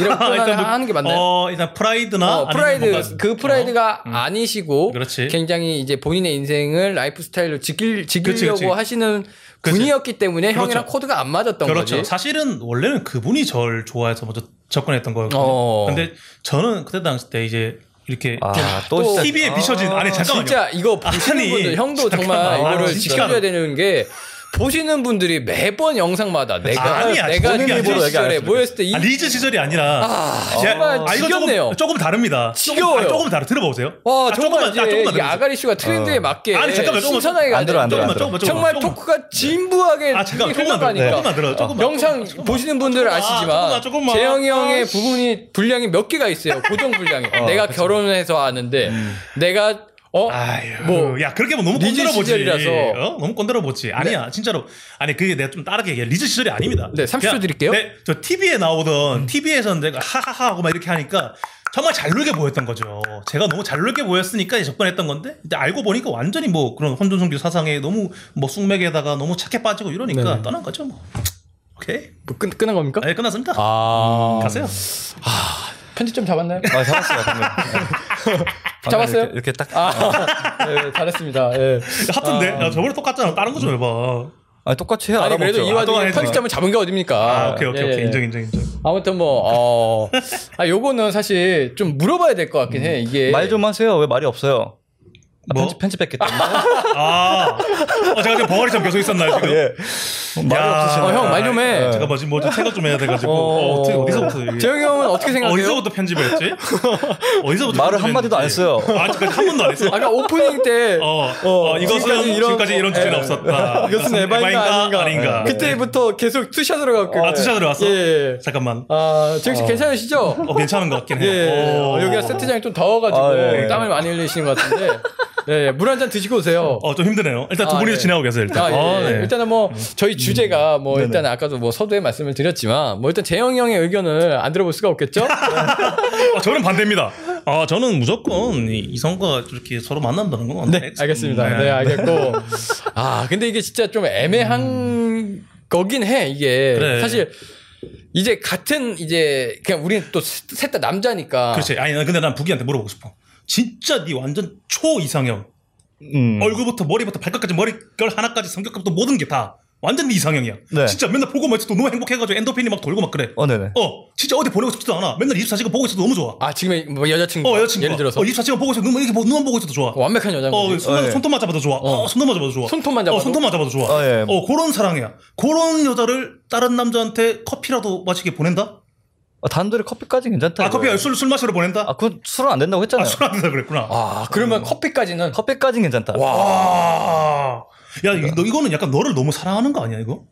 이라고 [laughs] 일단 뭐, 표현하는 게 맞나요? 어, 일단 프라이드나 어, 프라이드 뭔가- 그 프라이드가 어, 음. 아니시고 그렇지. 굉장히 이제 본인의 인생을 라이프 스타일로 지킬 지키려고 그치, 그치. 하시는. 분이었기 때문에 그렇죠. 형이랑 코드가 안 맞았던 그렇죠. 거지. 사실은 원래는 그분이 절 좋아해서 먼저 접근했던 거였거든요. 어. 근데 저는 그때 당시 때 이제 이렇게 아, 또. TV에 비춰진 아니 잠깐만요. 진짜 이거 보시는 아니, 분들 형도 정말 잠깐만. 이거를 아, 진짜. 지켜줘야 되는 게 보시는 분들이 매번 영상마다 내가 아니야, 내가 리즈 시절에. 모였을 때 이 아, 리즈 시절이 아니라 아, 제- 정말 아, 지겹네요. 조금, 조금 다릅니다. 지겨워요. 조금, 아, 조금 다르 들어보세요. 와 아, 정말 조금만, 아, 조금만. 아가리쇼가 트렌드에 맞게 아니, 잠깐만, 좀 신선하게 안 들어, 안 들어. 정말. 토크가 진부하게 아, 잠깐 조금만 들어. 조금만 들어. 조금만. 영상. 보시는 분들은 아시지만. 재영이 형의 아, 부분이 분량이 몇 개가 있어요. 고정 분량이. 어, 내가 결혼해서 아는데 내가 어 아유, 뭐, 야 그렇게 하면 너무 꼰대로 보지. 어? 너무 꼰대로 보지. 아니야, 진짜로. 아니 그게 내가 좀 다르게 얘기해. 리즈 시절이 아닙니다. 네, 30초 그냥 드릴게요. 네, 저 TV에 나오던 TV에서 내가 하하하 하고 막 이렇게 하니까 정말 잘 놀게 보였던 거죠. 제가 너무 잘 놀게 보였으니까 접근했던 건데 이제 알고 보니까 완전히 뭐 그런 혼전성비 사상에 너무 뭐 쑥맥에다가 너무 착해 빠지고 이러니까 네네. 떠난 거죠. 뭐. 오케이. 뭐 끝, 끝난 겁니까? 네, 끝났습니다. 아 가세요. 편집 좀 잡았나요? 아, 잡았어요, 방금. [laughs] 잡았어요? 이렇게, 이렇게 딱. 아, 네, 잘했습니다. 예. 하던데. 아. 야, 저번에 똑같잖아. 다른 거 좀 해봐. 아, 똑같이 해. 아니 알아먹죠. 그래도 이 아, 또 와중에 해야지. 편집점을 잡은 게 어딥니까? 아, 오케이, 오케이, 예, 오케이. 예. 인정, 인정, 인정. 아무튼 뭐, 어, 아, 요거는 사실 좀 물어봐야 될 것 같긴 해. 이게. 말 좀 하세요. 왜 말이 없어요? 아, 뭐? 편집, 때문에. [laughs] 아, 어, 제가 지금 벙어리처럼 계속 있었나요, 지금? 예. 말이 야. 없으시네. 어, 형, 말 좀 해. 제가 뭐지, 뭐 좀 생각 좀 해야 돼가지고. 어. 어, 어떻게, 어디서부터. 이게- 재영이 형은 어떻게 생각해요? 어디서부터 편집을 했지? [laughs] 어디서부터 말을 한마디도 안. 했어요. 아, 지금까지 한 번도 안 했어. 아까 오프닝 때. 어, 어, 어, 이것은 지금까지 지금까지 이런- 이런, 주제는 예. 없었다. 이것은 에바인가 아닌가. 아닌가. 그때부터 계속 투샷으로 갖고. 아, 투샷으로 왔어? 예, 예. 잠깐만. 아, 재영 씨 괜찮으시죠? 어, 괜찮은 것 같긴 해. 예, 오. 어, 여기가 세트장이 좀 더워가지고 아, 예. 땀을 많이 흘리시는 것 같은데, 예, 물한 잔 드시고 오세요. 어, 좀 힘드네요. 일단 두 아, 분이서 네. 지나고 계세요, 일단. 아, 예, 어, 예. 네. 일단은 뭐 저희 주제가 뭐 네네. 일단 아까도 뭐 서두에 말씀을 드렸지만 뭐 일단 재영 형의 의견을 안 들어볼 수가 없겠죠? 아, [laughs] 저는 반대입니다. 아, 저는 무조건 이 이성과 이렇게 서로 만난다는 건. 네, 알겠습니다. 네, 알겠고. [laughs] 아, 근데 이게 진짜 좀 애매한 거긴 해, 이게. 그래. 사실, 이제 같은, 이제, 그냥 우리는 또 셋 다 남자니까. 그렇지. 아니, 난 근데 난 부기한테 물어보고 싶어. 진짜 네 완전 초 이상형. 음. 얼굴부터 머리부터 발끝까지 머리결 하나까지 성격부터 모든 게 다 완전 네 이상형이야. 네. 진짜 맨날 보고만 있어도 너무 행복해가지고 엔도핀이 막 돌고 막 그래. 어, 네네. 어, 진짜 어디 보내고 싶지도 않아. 맨날 24시간 보고 있어도 너무 좋아. 아, 지금 뭐 여자친구. 어, 여자친구. 예를 들어서. 어, 24시간 보고 있어도 눈만 이렇게 보- 눈만 보고 있어도 좋아. 완벽한 여자인 어, 거지. 손, 어, 예. 손톱만 잡아도 좋아. 어, 손톱만 잡아도 좋아. 손톱만 잡아도? 어, 손톱만 잡아도 좋아. 어, 예. 어, 그런 사랑이야. 그런 여자를 다른 남자한테 커피라도 마시게 보낸다? 아, 단둘이 커피까지 괜찮다. 아, 이거예요. 커피 술, 술 마시러 보낸다? 아, 그건 술은 안 된다고 했잖아요. 아, 술안 된다 그랬구나. 아, 그러면 커피까지는. 커피까지는 괜찮다. 와. 야, 이- 너 이거는 약간 너를 너무 사랑하는 거 아니야, 이거?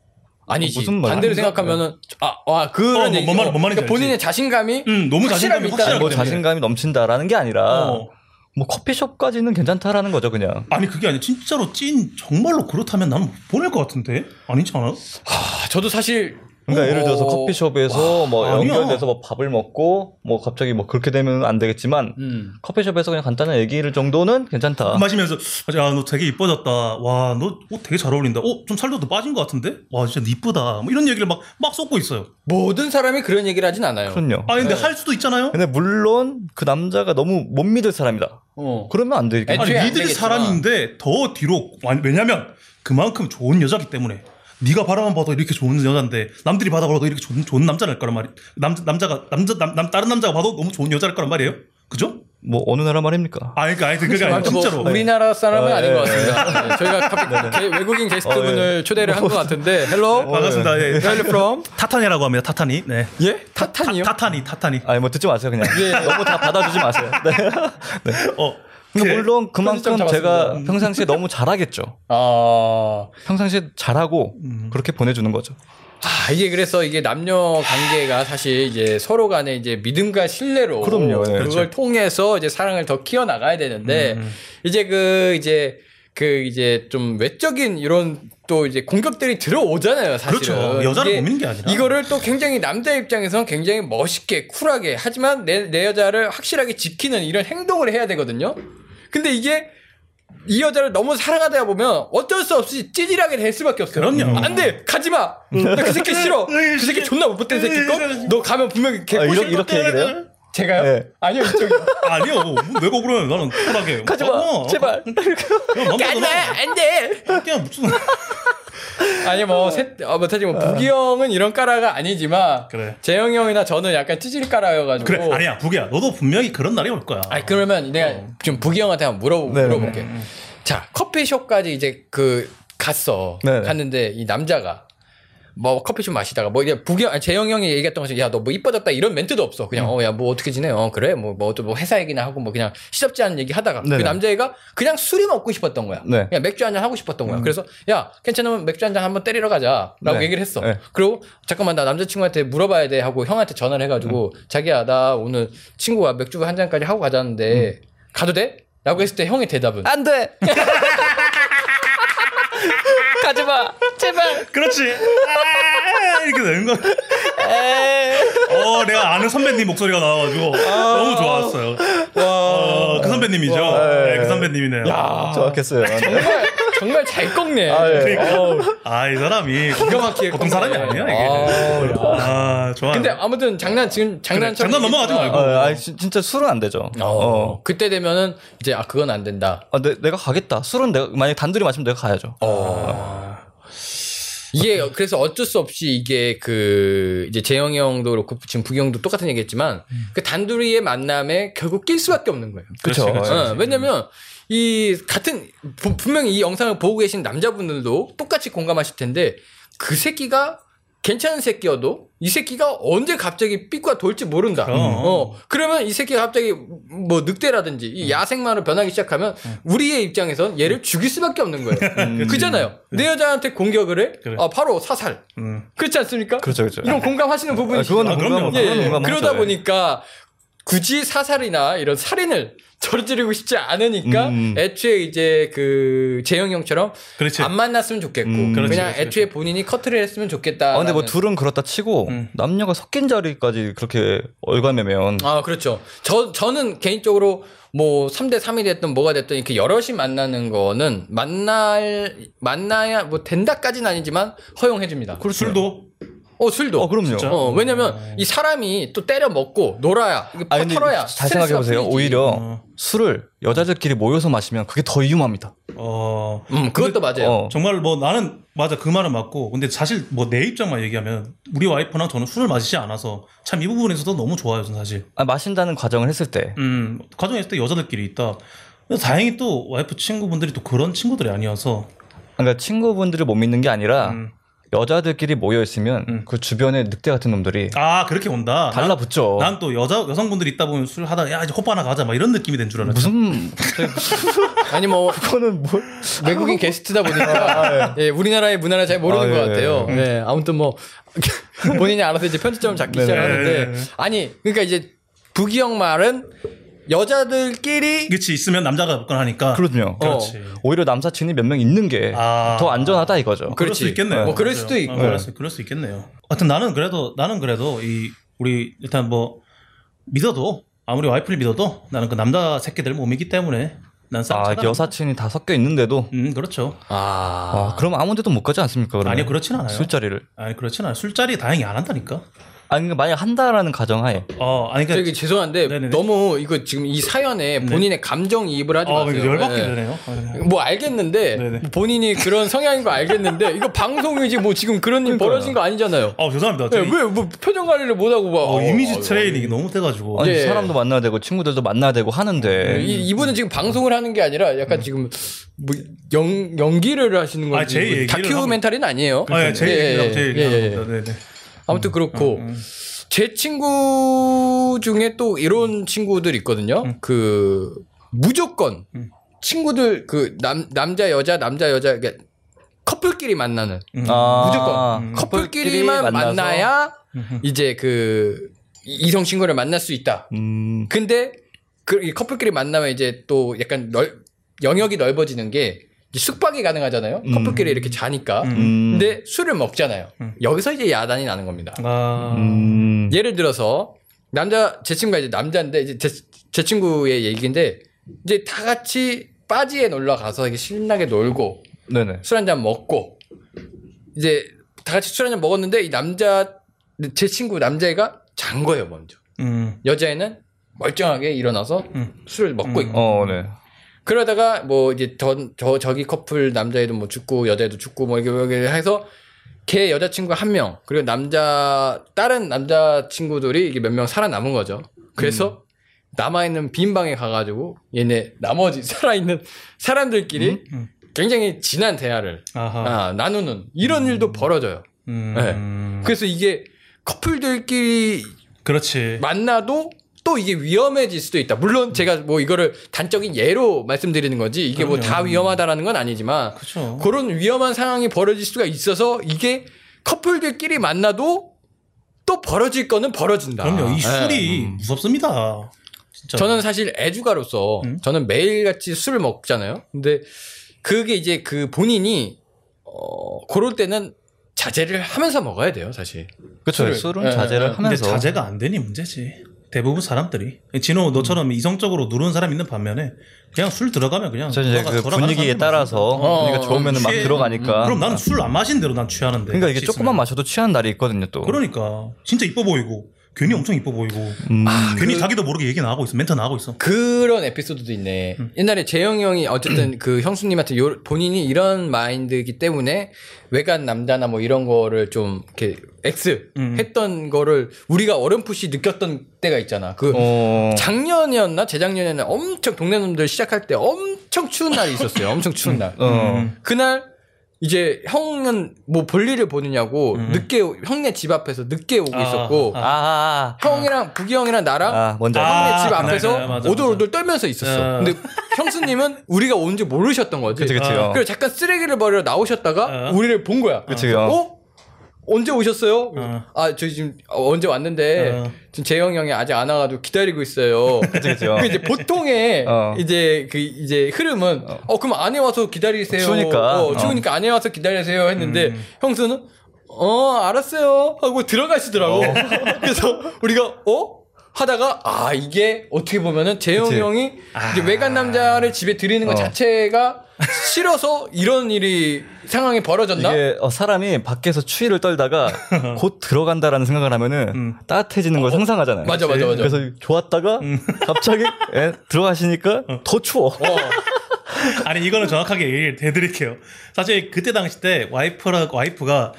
아니지. 무슨 말- 반대로? 생각하면은, 아, 와, 그런 어, 얘기. 뭔 말- 뭔 말인지 알지? 본인의 자신감이. 응, 너무 자신감이 있다는 확실하기 뭐. 자신감이 넘친다라는 게 아니라 어. 뭐 커피숍까지는 괜찮다라는 거죠, 그냥. 아니 그게 아니야 진짜로 찐 정말로 그렇다면 나는 보낼 것 같은데 아니지 않아? 아, 저도 사실. 그러니까 예를 들어서 어, 커피숍에서 뭐 아니야. 연결돼서 뭐 밥을 먹고 뭐 갑자기 뭐 그렇게 되면 안 되겠지만 음. 커피숍에서 그냥 간단한 얘기를 정도는 괜찮다. 마시면서 야 너 되게 이뻐졌다 와 너 옷 되게 잘 어울린다 어좀 살도 더 빠진 것 같은데 와 진짜 이쁘다 뭐 이런 얘기를 막막 쏟고 있어요 모든 사람이 그런 얘기를 하진 않아요. 그럼요. 아니 근데 네. 할 수도 있잖아요 근데 물론 그 남자가 너무 못 믿을 사람이다. 어. 그러면 안 되겠죠. 아니 되겠지만. 사람인데 더 뒤로 완- 왜냐면 그만큼 좋은 여자기 때문에 네가 바라만 봐도 이렇게 좋은 여자인데 남들이 바라봐도 이렇게 좋은, 좋은 남자랄 거란 말이 남 남자가 남자 남, 남 다른 남자가 봐도 너무 좋은 여자랄 거란 말이에요 그죠? 뭐 어느 나라 말입니까? 아니 그러니까 아니 그게 아니라 뭐 진짜로 우리나라 사람은 어, 아닌 예, 것 같습니다. 네, 저희가 갑자기 게- 외국인 게스트분을 초대를 한 것 같은데, Hello, 반갑습니다 예. Where from? 타탄이라고 합니다 타탄이 네 예? 타탄이요? 타, 타탄이 타탄이 아니 뭐 듣지 마세요 그냥. 예. 너무 다 받아주지 마세요. 네. [laughs] 어 그래. 물론 그만큼 제가 잡았습니다. 평상시에 너무 잘하겠죠. 아, 평상시에 잘하고 음. 그렇게 보내주는 거죠. 아, 이게 그래서 이게 남녀 관계가 사실 이제 서로 간에 이제 믿음과 신뢰로 그럼요. 네, 그걸 그렇죠. 통해서 이제 사랑을 더 키워 나가야 되는데 음. 이제 그 이제 그 이제 좀 외적인 이런 또 이제 공격들이 들어오잖아요, 사실은. 그렇죠. 여자를 믿는 게 아니라. 이거를 또 굉장히 남자 입장에서는 굉장히 멋있게 쿨하게 하지만 내, 내 여자를 확실하게 지키는 이런 행동을 해야 되거든요. 근데 이게 이 여자를 너무 사랑하다 보면 어쩔 수 없이 찌질하게 될 수밖에 없어요. 그럼요. 안 돼! 가지 마! 나 그 새끼 싫어! 그 새끼 존나 못된 새끼고 너 가면 분명히 개 아, 꼬실 이렇게, 이렇게 얘기를 해요? 제가요? 네. 아니요, 이쪽이요. [laughs] 아니요. 뭐 내가 그래. 나는 쿨하게. 가지 마, 어, 어, 제발. 가지 마! 안 돼! 나 그냥 무슨 [laughs] 아니 뭐, 세, 어, 뭐 사실 뭐 부기 형은 이런 까라가 아니지만 그래. 재영이 형이나 저는 약간 찌질 까라여가지고 그래. 아니야. 북이야. 너도 분명히 그런 날이 올 거야. 아니 그러면 내가 좀 부기 형한테 한번 물어 네, 물어볼게. 자 커피숍까지 이제 그 갔어. 네. 갔는데 이 남자가 뭐 커피숍 마시다가 뭐 이제 아니, 재영 형이 얘기했던 것처럼 야너 뭐 이뻐졌다 이런 멘트도 없어. 그냥 어야 뭐 어떻게 지내? 어 그래 뭐뭐또 뭐 회사 얘기나 하고 뭐 그냥 시덥지 않은 얘기 하다가 그 네네. 남자애가 그냥 술이 먹고 싶었던 거야. 네. 그냥 맥주 한 잔 하고 싶었던 거야. 그래서 야 괜찮으면 맥주 한 잔 한번 때리러 가자라고 네. 얘기를 했어. 네. 그리고 잠깐만 나 남자친구한테 물어봐야 돼 하고 형한테 전화를 해가지고 자기야 나 오늘 친구가 맥주 한 잔까지 하고 가자는데 가도 돼? 라고 했을 때 형의 대답은 안 돼! [laughs] [laughs] 가지 마! 제발! 그렇지. 아, 이렇게 되는 거. 어, 내가 아는 선배님 목소리가 나와가지고 너무 좋았어요. 어, 그 선배님이죠. 네, 그 선배님이네요. 야 정확했어요. 정말 정말 잘 꺾네. 아, 예. 그러니까. 아, 이 사람이 기가 막히게 보통 사람이 아니야, 이게. 야. 아, 좋아. 근데 아무튼 장난 지금 장난처럼 장난 넘어가지 말고. 아, 아니, 진- 진짜 술은 안 되죠. 어, 어. 그때 되면은 이제 아 그건 안 된다. 아, 내, 내가 가겠다. 술은 내가 만약 단둘이 마시면 내가 가야죠. 이게 그래서 어쩔 수 없이 이게 그 이제 재영이 형도 그렇고 지금 부기 형도 똑같은 얘기했지만 그 단둘이의 만남에 결국 낄 수밖에 없는 거예요. 그렇지, 어, 그렇지. 왜냐면 이 같은 부- 분명히 이 영상을 보고 계신 남자분들도 똑같이 공감하실 텐데 그 새끼가 괜찮은 새끼여도 이 새끼가 언제 갑자기 삐꾸가 돌지 모른다. 그럼. 어 그러면 이 새끼가 갑자기 뭐 늑대라든지 이 야생마로 변하기 시작하면 우리의 입장에선 얘를 죽일 수밖에 없는 거예요. 그잖아요. 내 여자한테 공격을 해, 그래. 아 바로 사살. 음. 그렇지 않습니까? 그렇죠, 그렇죠. 이건 공감하시는 아, 부분이시죠. 그거는 아, 그럼요. 공감, 예, 그건 예. 그러다 예. 보니까 굳이 사살이나 이런 살인을 [laughs] 저지르고 싶지 않으니까 음. 애초에 이제 그 재영 형처럼 그렇지. 안 만났으면 좋겠고 음. 그렇지, 그냥 그렇지, 애초에 본인이 커트를 했으면 좋겠다. 아, 근데 뭐 둘은 그렇다 치고 음. 남녀가 섞인 자리까지 그렇게 얼감매면 아, 그렇죠. 저, 저는 개인적으로 뭐 3대 3이 됐든 뭐가 됐든 이렇게 여럿이 만나는 거는 만날, 만나야 뭐 된다까지는 아니지만 허용해 줍니다. 술도 어, 술도. 어, 그럼요. 진짜? 어, 왜냐면 이 사람이 또 때려 먹고 놀아야, 이게 아 근데 털어야. 잘 생각해 보세요. 오히려 어. 술을 여자들끼리 모여서 마시면 그게 더 위험합니다. 어. 음, 그것도 맞아요. 어. 정말 뭐 나는 맞아 그 말은 맞고 근데 사실 뭐 내 입장만 얘기하면 우리 와이프랑 저는 술을 마시지 않아서 참 이 부분에서도 너무 좋아요 저는 사실 아, 마신다는 과정을 했을 때음 있을 때 여자들끼리 있다 근데 다행히 또 와이프 친구분들이 또 그런 친구들이 아니어서 그러니까 친구분들을 못 믿는 게 아니라 음. 여자들끼리 모여 있으면 음. 그 주변에 늑대 같은 놈들이 아 그렇게 온다 달라붙죠. 난 또 여자 여성분들이 있다 보면 술 하다가 야 이제 호빠 하나 가자 막 이런 느낌이 된 줄 알았어 무슨 아니 뭐 그거는 뭘 외국인 게스트다 보니까 예, 우리나라의 문화를 잘 모르는 아, 것 예, 같아요. 예. 네, 아무튼 뭐 [laughs] 본인이 알아서 이제 편집점을 잡기 네네. 시작하는데 아니 그러니까 이제 부기형 말은 여자들끼리 그렇지 있으면 남자가 먹건 하니까 그렇군요. 그렇지 오히려 남사친이 몇 명 있는 게 더 아. 안전하다 이거죠. 그럴 수 그렇지. 있겠네요. 뭐 그럴 맞아요. 수도 있고. 어, 그럴, 수, 그럴 수 있겠네요. 하여튼 나는 그래도 나는 그래도 이 우리 일단 뭐 믿어도 아무리 와이프를 믿어도 나는 그 남자 새끼들 못 믿기 때문에 난 싹. 아 차단합니다. 여사친이 다 섞여 있는데도 음 그렇죠. 아, 아, 그럼 아무 데도 못 가지 않습니까? 그러면? 아니요 그렇진 않아요. 술자리를. 아니 그렇진 않아요. 술자리 다행히 안 한다니까. 아니 그러니까 만약 한다라는 가정하에 어 아니 그러니까 저기 죄송한데 네네네. 너무 이거 지금 이 사연에 본인의 감정 이입을 하지 어 마세요. 열받게 예. 되네요. 아, 네. 뭐 알겠는데 네네. 뭐 본인이 그런 성향인 거 알겠는데 이거 [laughs] 방송이지 뭐 지금 그런 일 벌어진 거 아니잖아요. 어 죄송합니다. 예, 저기, 왜뭐 표정 관리를 못 하고 막 어, 어, 이미지 어, 트레이닝이 너무 돼가지고. 아니 예. 사람도 만나야 되고 친구들도 만나야 되고 하는데 이, 이분은 지금 방송을 하는 게 아니라 약간 지금 뭐 연, 연기를 하시는 건지 아, 제뭐 얘기를 다큐멘터리는 아니에요. 아, 예, 제 예, 얘기라고 예, 제 예, 얘기라고 예, 예. 합니다. 네네. 아무튼 그렇고 제 친구 중에 또 이런 친구들 있거든요. 그 무조건 음. 친구들 그 남 남자 여자 남자 여자 그러니까 커플끼리 만나는 음. 아, 무조건 음. 커플끼리만 만나서. 만나야 음. 이제 그 이- 이성 친구를 만날 수 있다. 음, 근데 그이 커플끼리 만나면 이제 또 약간 넓 영역이 넓어지는 게 숙박이 가능하잖아요. 음. 커플끼리 이렇게 자니까. 음. 근데 술을 먹잖아요. 음. 여기서 이제 야단이 나는 겁니다. 아, 음. 예를 들어서 남자 제 친구가 이제 남자인데 이제 제, 제 친구의 얘기인데 이제 다 같이 빠지에 놀러 가서 이게 신나게 놀고. 술 한 잔 먹고 이제 다 같이 술 한 잔 먹었는데 이 남자 제 친구 남자애가 잔 거예요 먼저 음, 여자애는 멀쩡하게 일어나서 음. 술을 먹고 음. 있고 어, 네. 그러다가 뭐 이제 저, 저 저기 커플 남자애도 뭐 죽고 여자애도 죽고 뭐 이렇게, 이렇게 해서 걔 여자친구 한 명 그리고 남자 다른 남자친구들이 이게 몇 명 살아남은 거죠. 그래서 남아있는 빈 방에 가가지고 얘네 나머지 [laughs] 살아있는 사람들끼리 음. 굉장히 진한 대화를 아하. 아, 나누는 이런 일도 벌어져요. 음, 그래서 이게 커플들끼리 그렇지. 만나도 또 이게 위험해질 수도 있다. 물론 제가 뭐 이거를 단적인 예로 말씀드리는 거지 이게 뭐 다. 위험하다라는 건 아니지만 그렇죠. 그런 위험한 상황이 벌어질 수가 있어서 이게 커플들끼리 만나도 또 벌어질 거는 벌어진다. 그럼요. 이 예. 술이 무섭습니다. 진짜. 저는 사실 애주가로서 음? 저는 매일같이 술을 먹잖아요. 근데 그게 이제 그 본인이 어 그럴 때는 자제를 하면서 먹어야 돼요, 사실. 그쵸. 술을. 술은 예, 자제를 예. 근데 하면서. 자제가 안 되니 문제지. 대부분 사람들이 진호 너처럼 이성적으로 누르는 사람 있는 반면에 그냥 술 들어가면 그냥 저 이제 그 분위기에 따라서 어, 분위기가 좋으면 막 취해. 들어가니까. 그럼 나는 술 안 마신 대로 난 취하는데. 그러니까 이게 조금만. 마셔도 취하는 날이 있거든요, 또. 그러니까 진짜 이뻐 보이고 괜히 엄청 이뻐 보이고 음. 괜히 그- 자기도 모르게 얘기 나가고 있어 멘트 나가고 있어. 그런 에피소드도 있네. 음. 옛날에 재영이 형이 어쨌든 [clears throat] 그 형수님한테 요- 본인이 이런 마인드이기 때문에 외간 남자나 뭐 이런 거를 좀 이렇게 X 음. 했던 거를 우리가 어렴풋이 느꼈던 때가 있잖아. 그 어. 작년이었나 재작년에는 엄청 동네 놈들 시작할 때 엄청 추운 날이 있었어요. 엄청 추운 날. 어. 음. 그날 이제 형은 뭐 볼일을 보느냐고 음. 늦게 오- 형네 집 앞에서 늦게 오고 아, 있었고 아, 아, 형이랑 부기 형이랑 나랑 아. 아. 아, 형네 집 네, 앞에서 네, 맞아, 오돌오돌 떨면서 있었어. 어. 근데 형수님은 우리가 온지 모르셨던 거지. 그치, 그치. 아. 어. 그래서 잠깐 쓰레기를 버리러 나오셨다가 어. 우리를 본 거야. 그치, 어? 어. 언제 오셨어요? 어. 아, 저희 지금 어, 언제 왔는데 어. 지금 재영 형이 아직 안 와가지고 기다리고 있어요. 그치, 그치. 어. 그 이제 보통의 어. 이제 그 이제 흐름은 어. 그럼 안에 와서 기다리세요. 추우니까. 어, 어. 추우니까 안에 와서 기다리세요 했는데 음. 형수는 어 알았어요 하고 들어가시더라고. [laughs] 그래서 우리가 어 하다가 아 이게 어떻게 보면은 재영. 형이 아. 이제 외간 남자를 집에 들이는 것 어. 자체가 싫어서 이런 일이 상황이 벌어졌나? 이게 어, 사람이 밖에서 추위를 떨다가 [laughs] 곧 들어간다라는 생각을 하면은 음. 따뜻해지는 걸 상상하잖아요. 맞아, 맞아, 맞아. 그래서 좋았다가 [laughs] 갑자기 예, 들어가시니까 더 추워. 어. [laughs] 아니 이거는 정확하게 얘기를 해드릴게요. 사실 그때 당시 때 와이프라 와이프가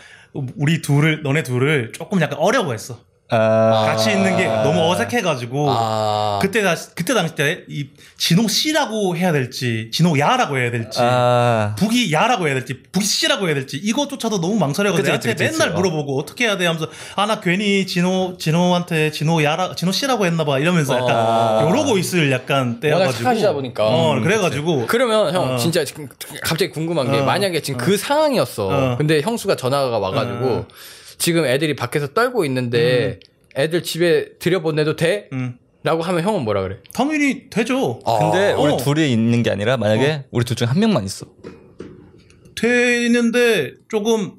우리 둘을 너네 둘을 조금 약간 어려워했어. 아, 같이 있는 게 너무 어색해가지고 아. 그때 다 그때 당시 때 이 진호 씨라고 해야 될지 진호 야라고 해야 될지 아, 북이 야라고 해야 될지 북이 씨라고 해야 될지 이것조차도 너무 망설여가지고 그치, 그치, 그치, 맨날 그치. 물어보고 어떻게 해야 돼 하면서 아 나 괜히 진호 진호한테 진호 야라 진호 씨라고 했나봐 이러면서 약간 아. 이러고 있을 약간 때여가지고 착하시다 보니까. 어 음, 그래가지고 그러면 형 어. 진짜 지금 갑자기 궁금한 게 어. 만약에 지금 그 상황이었어. 어. 근데 형수가 전화가 와가지고 어. 지금 애들이 밖에서 떨고 있는데 애들 집에 들여보내도 돼? 음, 라고 하면 형은 뭐라 그래? 당연히 되죠. 근데 아. 우리 어. 둘이 있는 게 아니라 만약에 우리 둘중한 명만 있어. 되는데 조금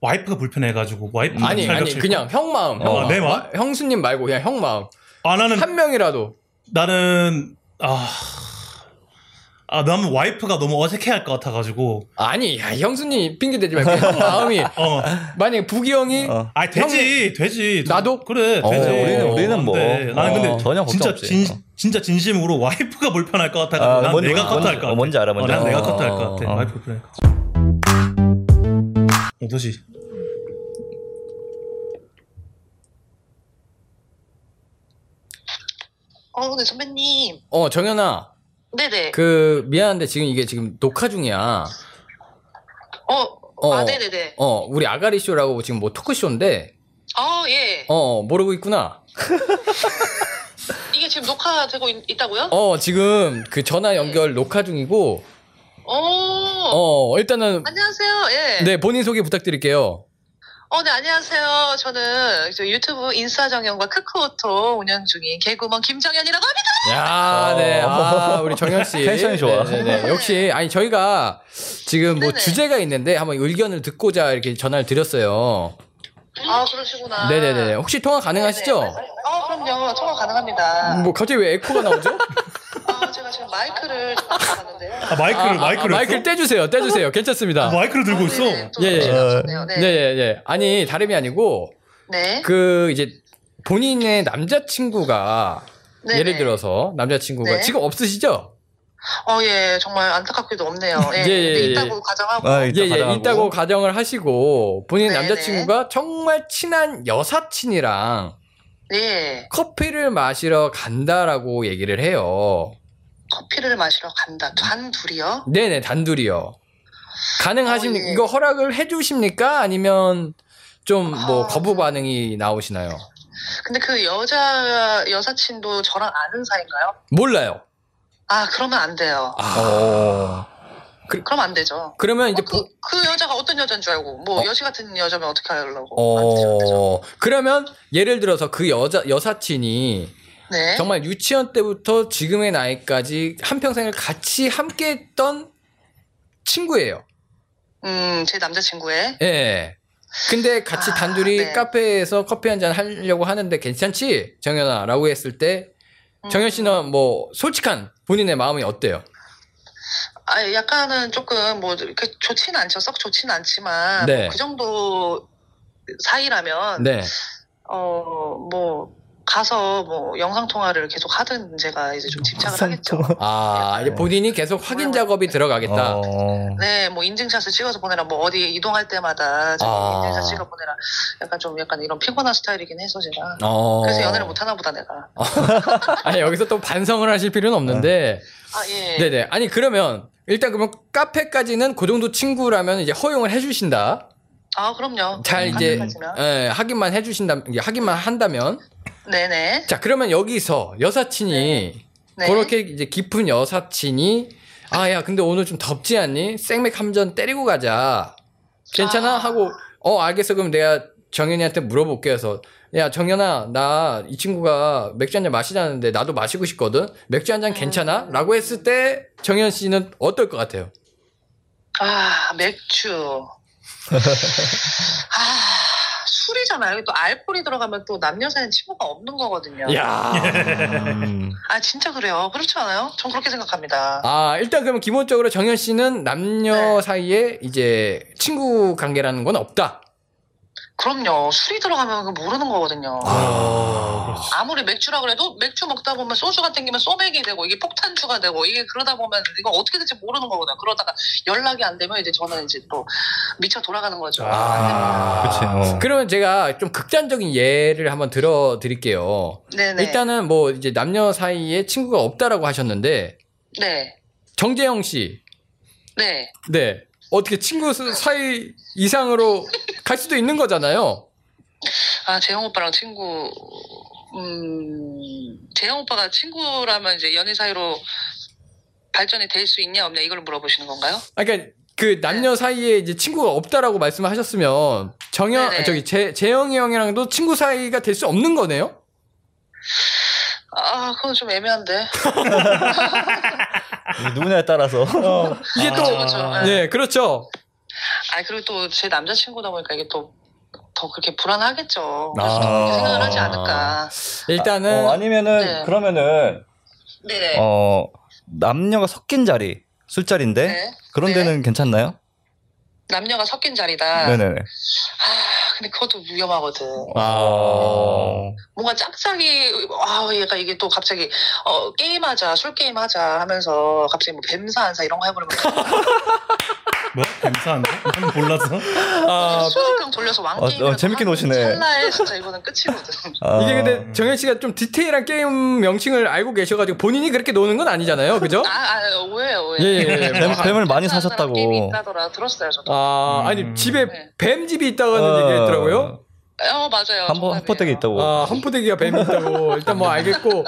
와이프가 불편해가지고 와이프 아니 아니 그냥 형 마음. 어, 형내 마음. 마음? 형수님 말고 그냥 형 마음. 아 나는 한 명이라도. 나는 아. 아, 나는 와이프가 너무 어색해할 것 같아가지고. 아니 야, 형수님 핑계 대지 말고 형 마음이 [laughs] 어, 만약에 부기 형이 어. 아 되지, 되지. 나도? 그래, 어, 되지. 우리는- 우리는 뭐, 네. 나는 근데 어, 전혀 걱정 진짜 없지. 진, 어. 진짜 진심으로 와이프가 불편할 것 같아가지고 아, 난 뭔지- 내가 커트할 것 같아. 어, 뭔지 알아, 뭔지 난 알아. 내가 어. 커트할 것 같아. 어. 와이프 불편할 것 같아. 어떠시? 어, 근데 선배님. 어 정현아 네네. 그 미안한데 지금 이게 지금 녹화 중이야. 어, 어. 아, 네네네. 어 우리 아가리 쇼라고 지금 뭐 토크 쇼인데 아, 예. 어 모르고 있구나. [laughs] 이게 지금 녹화되고 있, 다고요 어 지금 그 전화 연결 녹화 중이고 어. 어 일단은 안녕하세요. 예. 네 본인 소개 부탁드릴게요. 어, 네, 안녕하세요. 저는 저 유튜브 인싸 정연과 크크오토 운영 중인 개그맨 김정연이라고 합니다. 야, 네. 아, 우리 정현 씨. 텐션이 좋아. 네네네. 역시 아니 저희가 지금 뭐 네네. 주제가 있는데 한번 의견을 듣고자 이렇게 전화를 드렸어요. 아 그러시구나. 네네네. 혹시 통화 가능하시죠? 네네. 어 그럼요. 통화 가능합니다. 뭐 갑자기 왜 에코가 나오죠? [laughs] 아 제가 지금 마이크를 좀 가져갔는데요. 아, 마이크를 아, 마이크를 아, 마이크를 떼주세요. 떼주세요. 괜찮습니다. 아, 마이크를 들고 있어. 네네, 또 예, 예. 들어오셨네요. 네, 네. 예, 예. 아니 다름이 아니고 네. 그 이제 본인의 남자친구가 네네. 예를 들어서 남자친구가 네. 지금 없으시죠? 어, 예, 정말 안타깝게도 없네요. 예, 예, 예, 예. 있다고 가정하고. 아, 예, 이따 예, 가정하고. 있다고 가정을 하시고 본인 의. 남자친구가 정말 친한 여사친이랑 네, 커피를 마시러 간다라고 얘기를 해요. 커피를 마시러 간다. 단 둘이요? 네네, 단둘이요. 가능하십니까? 어, 예. 이거 허락을 해주십니까? 아니면 좀뭐 아. 거부 반응이 나오시나요? 근데 그 여자, 여사친도 저랑 아는 사이인가요? 몰라요. 아, 그러면 안 돼요. 아, 어. 그럼 안 되죠. 그러면 이제 어, 그, 그 여자가 어떤 여자인 줄 알고, 뭐, 여시 같은 여자면 어떻게 하려고. 안 되죠, 안 되죠. 어, 그러면 예를 들어서 그 여자 여사친이 네. 정말 유치원 때부터 지금의 나이까지 한평생을 같이 함께 했던 친구예요. 음, 제 남자친구의. 예. 근데 같이 아, 단둘이 네. 카페에서 커피 한 잔 하려고 하는데 괜찮지? 정연아 라고 했을 때 정연 씨는 뭐 솔직한 본인의 마음이 어때요? 아, 약간은 조금 뭐 이렇게 좋지는 않죠. 썩 좋지는 않지만 네. 뭐 그 정도 사이라면 네. 어 뭐 가서 뭐 영상 통화를 계속 하든 제가 이제 좀 집착을 하겠죠. 아, 이제 본인이 계속 확인 작업이 들어가겠다. 어. 네, 뭐 인증샷을 찍어서 보내라, 뭐 어디 이동할 때마다 아. 인증샷 찍어 보내라. 약간 좀 약간 이런 피곤한 스타일이긴 해서 제가. 어. 그래서 연애를 못 하나 보다 내가. [laughs] 아니 여기서 또 반성을 하실 필요는 없는데 아 예. 네네. 아니 그러면 일단 그러면 카페까지는 그 정도 친구라면 이제 허용을 해주신다. 아 그럼요. 잘 이제. 예, 확인만 해주신다. 확인만 한다면 네네. 자 그러면 여기서 여사친이 네. 그렇게 이제 깊은 여사친이 아 야 근데 오늘 좀 덥지 않니? 생맥 한 잔 때리고 가자. 괜찮아? 아. 하고 어 알겠어 그럼 내가 정연이한테 물어볼게 해서 야 정연아 나 이 친구가 맥주 한 잔 마시자는데 나도 마시고 싶거든 맥주 한 잔 괜찮아? 라고 했을 때 정연 씨는 어떨 것 같아요? 아 맥주. 아 술이잖아요. 또 알코올이 들어가면 또 남녀 사이엔 친구가 없는 거거든요. 야. 음. 아 진짜 그래요. 그렇지 않아요? 전 그렇게 생각합니다. 아 일단 그러면 기본적으로 정연 씨는 남녀 네. 사이에 이제 친구 관계라는 건 없다. 그럼요. 술이 들어가면 모르는 거거든요. 아, 아무리 맥주라 그래도 맥주 먹다 보면 소주가 땡기면 소맥이 되고 이게 폭탄주가 되고 이게 그러다 보면 이거 어떻게 될지 모르는 거거든요. 그러다가 연락이 안 되면 이제 저는 이제 또 미쳐 돌아가는 거죠. 아, 그치, 어. 그러면 제가 좀 극단적인 예를 한번 들어 드릴게요. 네네. 일단은 뭐 이제 남녀 사이에 친구가 없다라고 하셨는데 네. 정재영 씨, 네. 네 어떻게 친구 사이 이상으로 갈 수도 있는 거잖아요. 아 재영 오빠랑 친구. 음 재영 오빠가 친구라면 이제 연인 사이로 발전이 될 수 있냐 없냐 이걸 물어보시는 건가요? 아, 그러니까 그 남녀 사이에 이제 친구가 없다라고 말씀하셨으면 정영 네네. 저기 재 재영이 형이랑도 친구 사이가 될 수 없는 거네요. 아 그건 좀 애매한데. [laughs] 누구냐에 따라서. 이게 또 그렇죠, 그렇죠. 네, 그렇죠. 아 그리고 또 제 남자친구다 보니까 이게 또 더 그렇게 불안하겠죠. 아. 그래서 그렇게 생각을 하지 않을까. 일단은 어, 아니면은 네. 그러면은 네네. 어 남녀가 섞인 자리 술자리인데 네. 그런 네. 데는 괜찮나요? 남녀가 섞인 자리다. 네네네. 아, 근데 그것도 위험하거든. 아. 어. 뭔가 짝짝이, 아, 얘가 이게 또 갑자기, 어, 게임하자, 술 게임하자 하면서 갑자기 뭐 뱀사 안사 이런 거 해버리면 [laughs] 뭐야? 감사한데? 난 몰라서. 아, 수수병 돌려서 왕 어, 게임. 어, 재밌게 노시네. 찰나에 진짜 이거는 끝이거든. 아. [laughs] 이게 근데 정현 씨가 좀 디테일한 게임 명칭을 알고 계셔가지고 본인이 그렇게 노는 건 아니잖아요, 그죠? 아, 아, 오해요, 오해. 예, 예, 예. 뱀, 뱀을 많이 사셨다고. 게임이 있다더라. 들었어요, 저도. 아, 음. 아니 집에 네. 뱀 집이 있다고 하는 어. 얘기했더라고요. 어, 맞아요. 한번. 한포대기 있다고. 아, 한포대기가 뱀이 있다고 일단 뭐 알겠고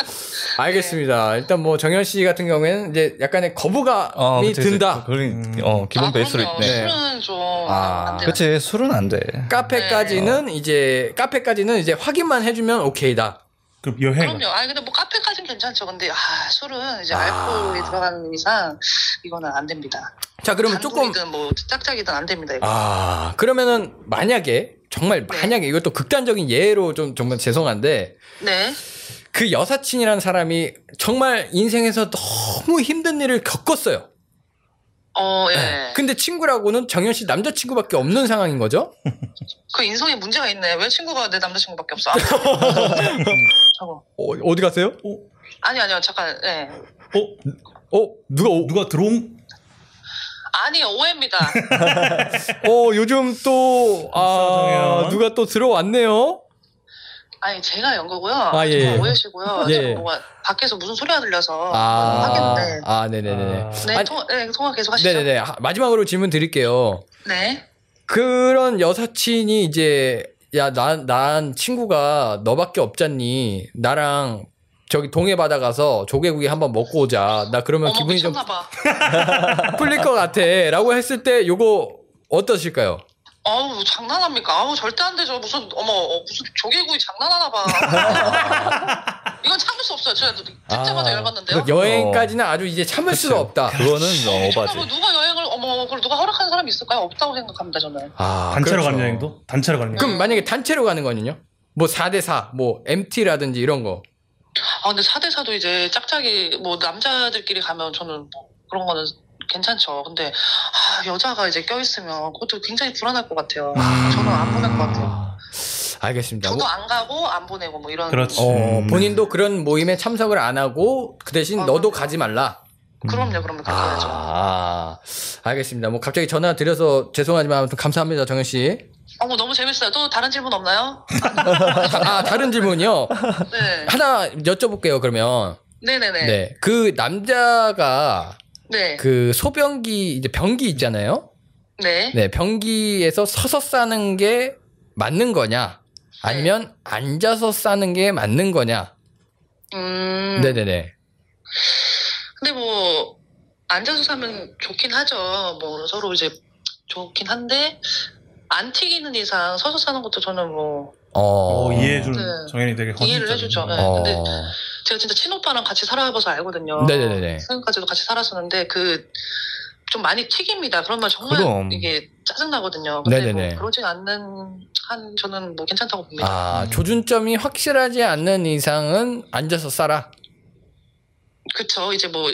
알겠습니다. 일단 뭐 정현 씨 같은 경우에는 이제 약간의 거부감이 어, 그치, 그치. 든다. 그걸, 음. 어, 기본 아, 베이스로. 있네. 네. 술은 좀, 아, 안 돼요. 그치, 술은 안 돼. 카페까지는 이제 카페까지는 이제 확인만 해주면 오케이다. 그럼 여행. 그럼요. 아니 근데 뭐 카페까지는 괜찮죠. 근데 아 술은 이제 아. 알코올이 들어가는 이상 이거는 안 됩니다. 자 그러면 조금 뭐 짝짝이든 안 됩니다. 이거. 아 그러면은 만약에 정말 네. 만약에 이것도 극단적인 예로 좀 정말 죄송한데 네. 그 여사친이라는 사람이 정말 인생에서 너무 힘든 일을 겪었어요. 어, 예. 네. 근데 친구라고는 정현 씨 남자친구밖에 없는 상황인 거죠? 그 인성에 문제가 있네. 왜 친구가 내 남자친구밖에 없어? [laughs] 어, 어디 가세요? 아니 아니요 잠깐. 예. 어? 어 누가 오, 누가 들어온? 아니요 오해입니다. [laughs] 어 요즘 또 아. 누가 또 들어왔네요. 아니 제가 연 거고요. 아, 예, 오해시고요. 예. 지금 뭐가 밖에서 무슨 소리가 들려서 아, 하겠네. 아 네네네. 아. 네, 아니, 통화, 네, 통화 계속 하시죠. 네네네. 하- 마지막으로 질문 드릴게요. 네. 그런 여사친이 이제 야난난 친구가 너밖에 없잖니 나랑 저기 동해 바다 가서 조개구이 한번 먹고 오자 나 그러면 어머 기분이 좀. [laughs] 풀릴 것 같아라고 했을 때 요거 어떠실까요? 아우 장난합니까? 아우 절대 안 되죠. 무슨 어머 어, 무슨 조개구이 장난하나 봐. [laughs] 이건 참을 수 없어요. 제가 듣자마자 열받는데요. 그 여행까지는 아주 이제 참을 수가 없다. 그거는 정말 어바지. 뭐 누가 여행을 어머 그걸 누가 허락하는 사람이 있을까요? 없다고 생각합니다 저는. 아, 단체로 그렇죠. 가는 여행도? 단체로 가는 여행. 그럼 만약에 단체로 가는 거는요? 뭐 4대4, 뭐 MT라든지 이런 거. 아 근데 4대4도 이제 짝짝이 뭐 남자들끼리 가면 저는 뭐 그런 거는 괜찮죠. 근데 아, 여자가 이제 껴있으면 그것도 굉장히 불안할 것 같아요. 저는 안 보낼 것 같아요. 아, 알겠습니다. 저도 안 가고 안 보내고 뭐 이런. 그렇지. 어, 음. 본인도 그런 모임에 참석을 안 하고 그 대신 아, 너도 그럼요. 가지 말라. 그럼요, 그럼요, 그렇게 해야죠. 아, 알겠습니다. 뭐 갑자기 전화 드려서 죄송하지만 아무튼 감사합니다, 정현 씨. 어머 너무 재밌어요. 또 다른 질문 없나요? 아, 다른 질문이요. 네, 하나 여쭤볼게요, 그러면. 네네네. 네. 그 남자가 네, 그 소변기, 이제 변기 있잖아요. 네. 네, 변기에서 서서 싸는 게 맞는 거냐? 아니면 앉아서 싸는 게 맞는 거냐? 음. 네네네. 근데 뭐 앉아서 사면 좋긴 하죠. 뭐 서로 이제 좋긴 한데 안 튀기는 이상 서서 사는 것도 저는 뭐 어, 어, 이해해주는 네. 정현이 되게 이해를. 해주죠. 네. 어. 근데 제가 진짜 친오빠랑 같이 살아봐서 알거든요. 네네네네. 지금까지도 같이 살았었는데 그 좀 많이 튀깁니다. 그러면 정말 그럼. 이게 짜증 나거든요. 근데 네네네. 뭐 그러진 않는 한 저는 뭐 괜찮다고 봅니다. 아, 조준점이 확실하지 않는 이상은 앉아서 싸라. 그쵸. 이제 뭐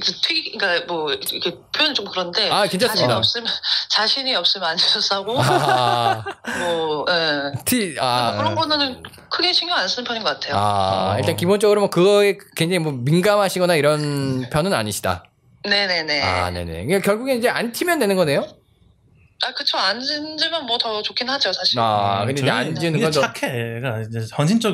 튀기 그러니까 뭐 이렇게 표현이 좀 그런데 아, 자신이 괜찮습니다. 없으면 자신이 없으면 앉아서 싸고 아, [laughs] 뭐 예. 티, 아. 그런 거는 크게 신경 안 쓰는 편인 것 같아요. 아, 일단 기본적으로 뭐 그거에 굉장히 뭐 민감하시거나 이런 편은 아니시다. 네네네. 아, 네네. 그러니까 결국에 이제 안 튀면 되는 거네요? 아, 그쵸. 앉으면 뭐 더 좋긴 하죠, 사실. 아, 근데 이제 앉는 건 좀. 착해. 그러니까 이제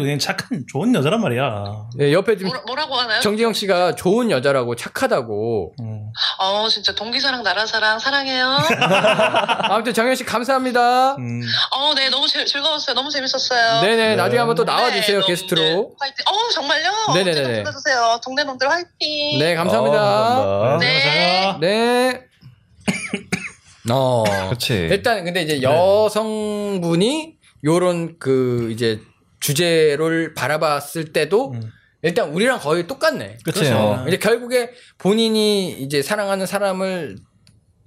그냥 착한 좋은 여자란 말이야. 네, 옆에 지금 뭐라, 뭐라고 하나요? 정지영 씨가 좋은 여자라고 착하다고. 음. 어, 진짜 동기사랑 나라사랑 사랑해요. [laughs] 아무튼 정현 씨 감사합니다. 음. 어, 네, 너무 즐- 즐거웠어요. 너무 재밌었어요. 네네, 나중에 한번 또 네, 나와주세요, 너무, 게스트로. 네, 화이팅. 어, 정말요? 네네네네. 언제든 불러주세요. 동네 놈들 화이팅. 네, 감사합니다. 어, 감사합니다. 네. 네. [laughs] 어. 그렇지. 일단 근데 네. 이제 여성분이 요런 그 이제 주제를 바라봤을 때도 음. 일단 우리랑 거의 똑같네. 그렇죠. 어. 이제 결국에 본인이 이제 사랑하는 사람을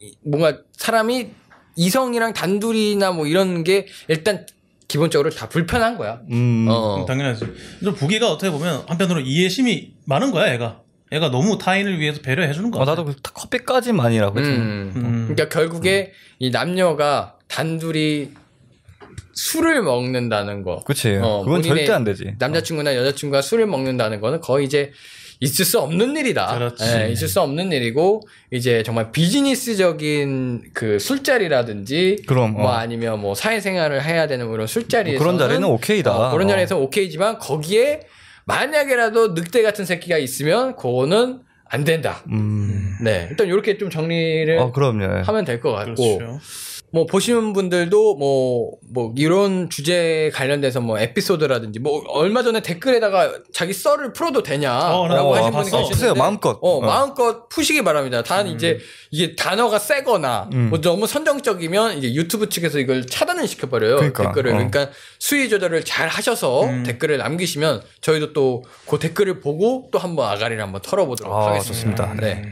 이- 뭔가 사람이 이성이랑 단둘이나 뭐 이런 게 일단 기본적으로 다 불편한 거야. 음. 어. 음, 당연하지. 좀 부기가 어떻게 보면 한편으로 이해심이 많은 거야, 얘가. 얘가 너무 타인을 위해서 배려해 주는 거야. 어, 나도 그 커피까지만이라고 했지. 음. 음. 그러니까 결국에 이 남녀가 단둘이 술을 먹는다는 거. 그치. 어, 그건 절대 안 되지. 남자친구나 여자친구가 술을 먹는다는 거는 거의 이제 있을 수 없는 일이다. 그렇지. 예, 있을 수 없는 일이고 이제 정말 비즈니스적인 그 술자리라든지 그럼. 뭐 어. 아니면 뭐 사회생활을 해야 되는 그런 술자리에서 그런 자리는 오케이다. 어, 그런 어. 자리에서 오케이지만 거기에 만약에라도 늑대 같은 새끼가 있으면 그거는 안 된다. 음. 네, 일단 이렇게 좀 정리를 어, 그럼요. 하면 될 것 같고 그렇죠. 뭐 보시는 분들도 뭐뭐 이런 주제에 관련돼서 뭐 에피소드라든지 뭐 얼마 전에 댓글에다가 자기 썰을 풀어도 되냐라고 어, 나 하신 어, 분이. 계시는데 푸세요, 마음껏. 어, 어. 마음껏 푸시기 바랍니다. 단 이제 이게 단어가 세거나 음. 뭐 너무 선정적이면 이제 유튜브 측에서 이걸 차단을 시켜버려요. 그러니까, 댓글을. 어. 그러니까 수위 조절을 잘 하셔서 음. 댓글을 남기시면 저희도 또 그 댓글을 보고 또 한번 아가리를 한번 털어보도록 아, 하겠습니다. 좋습니다. 네.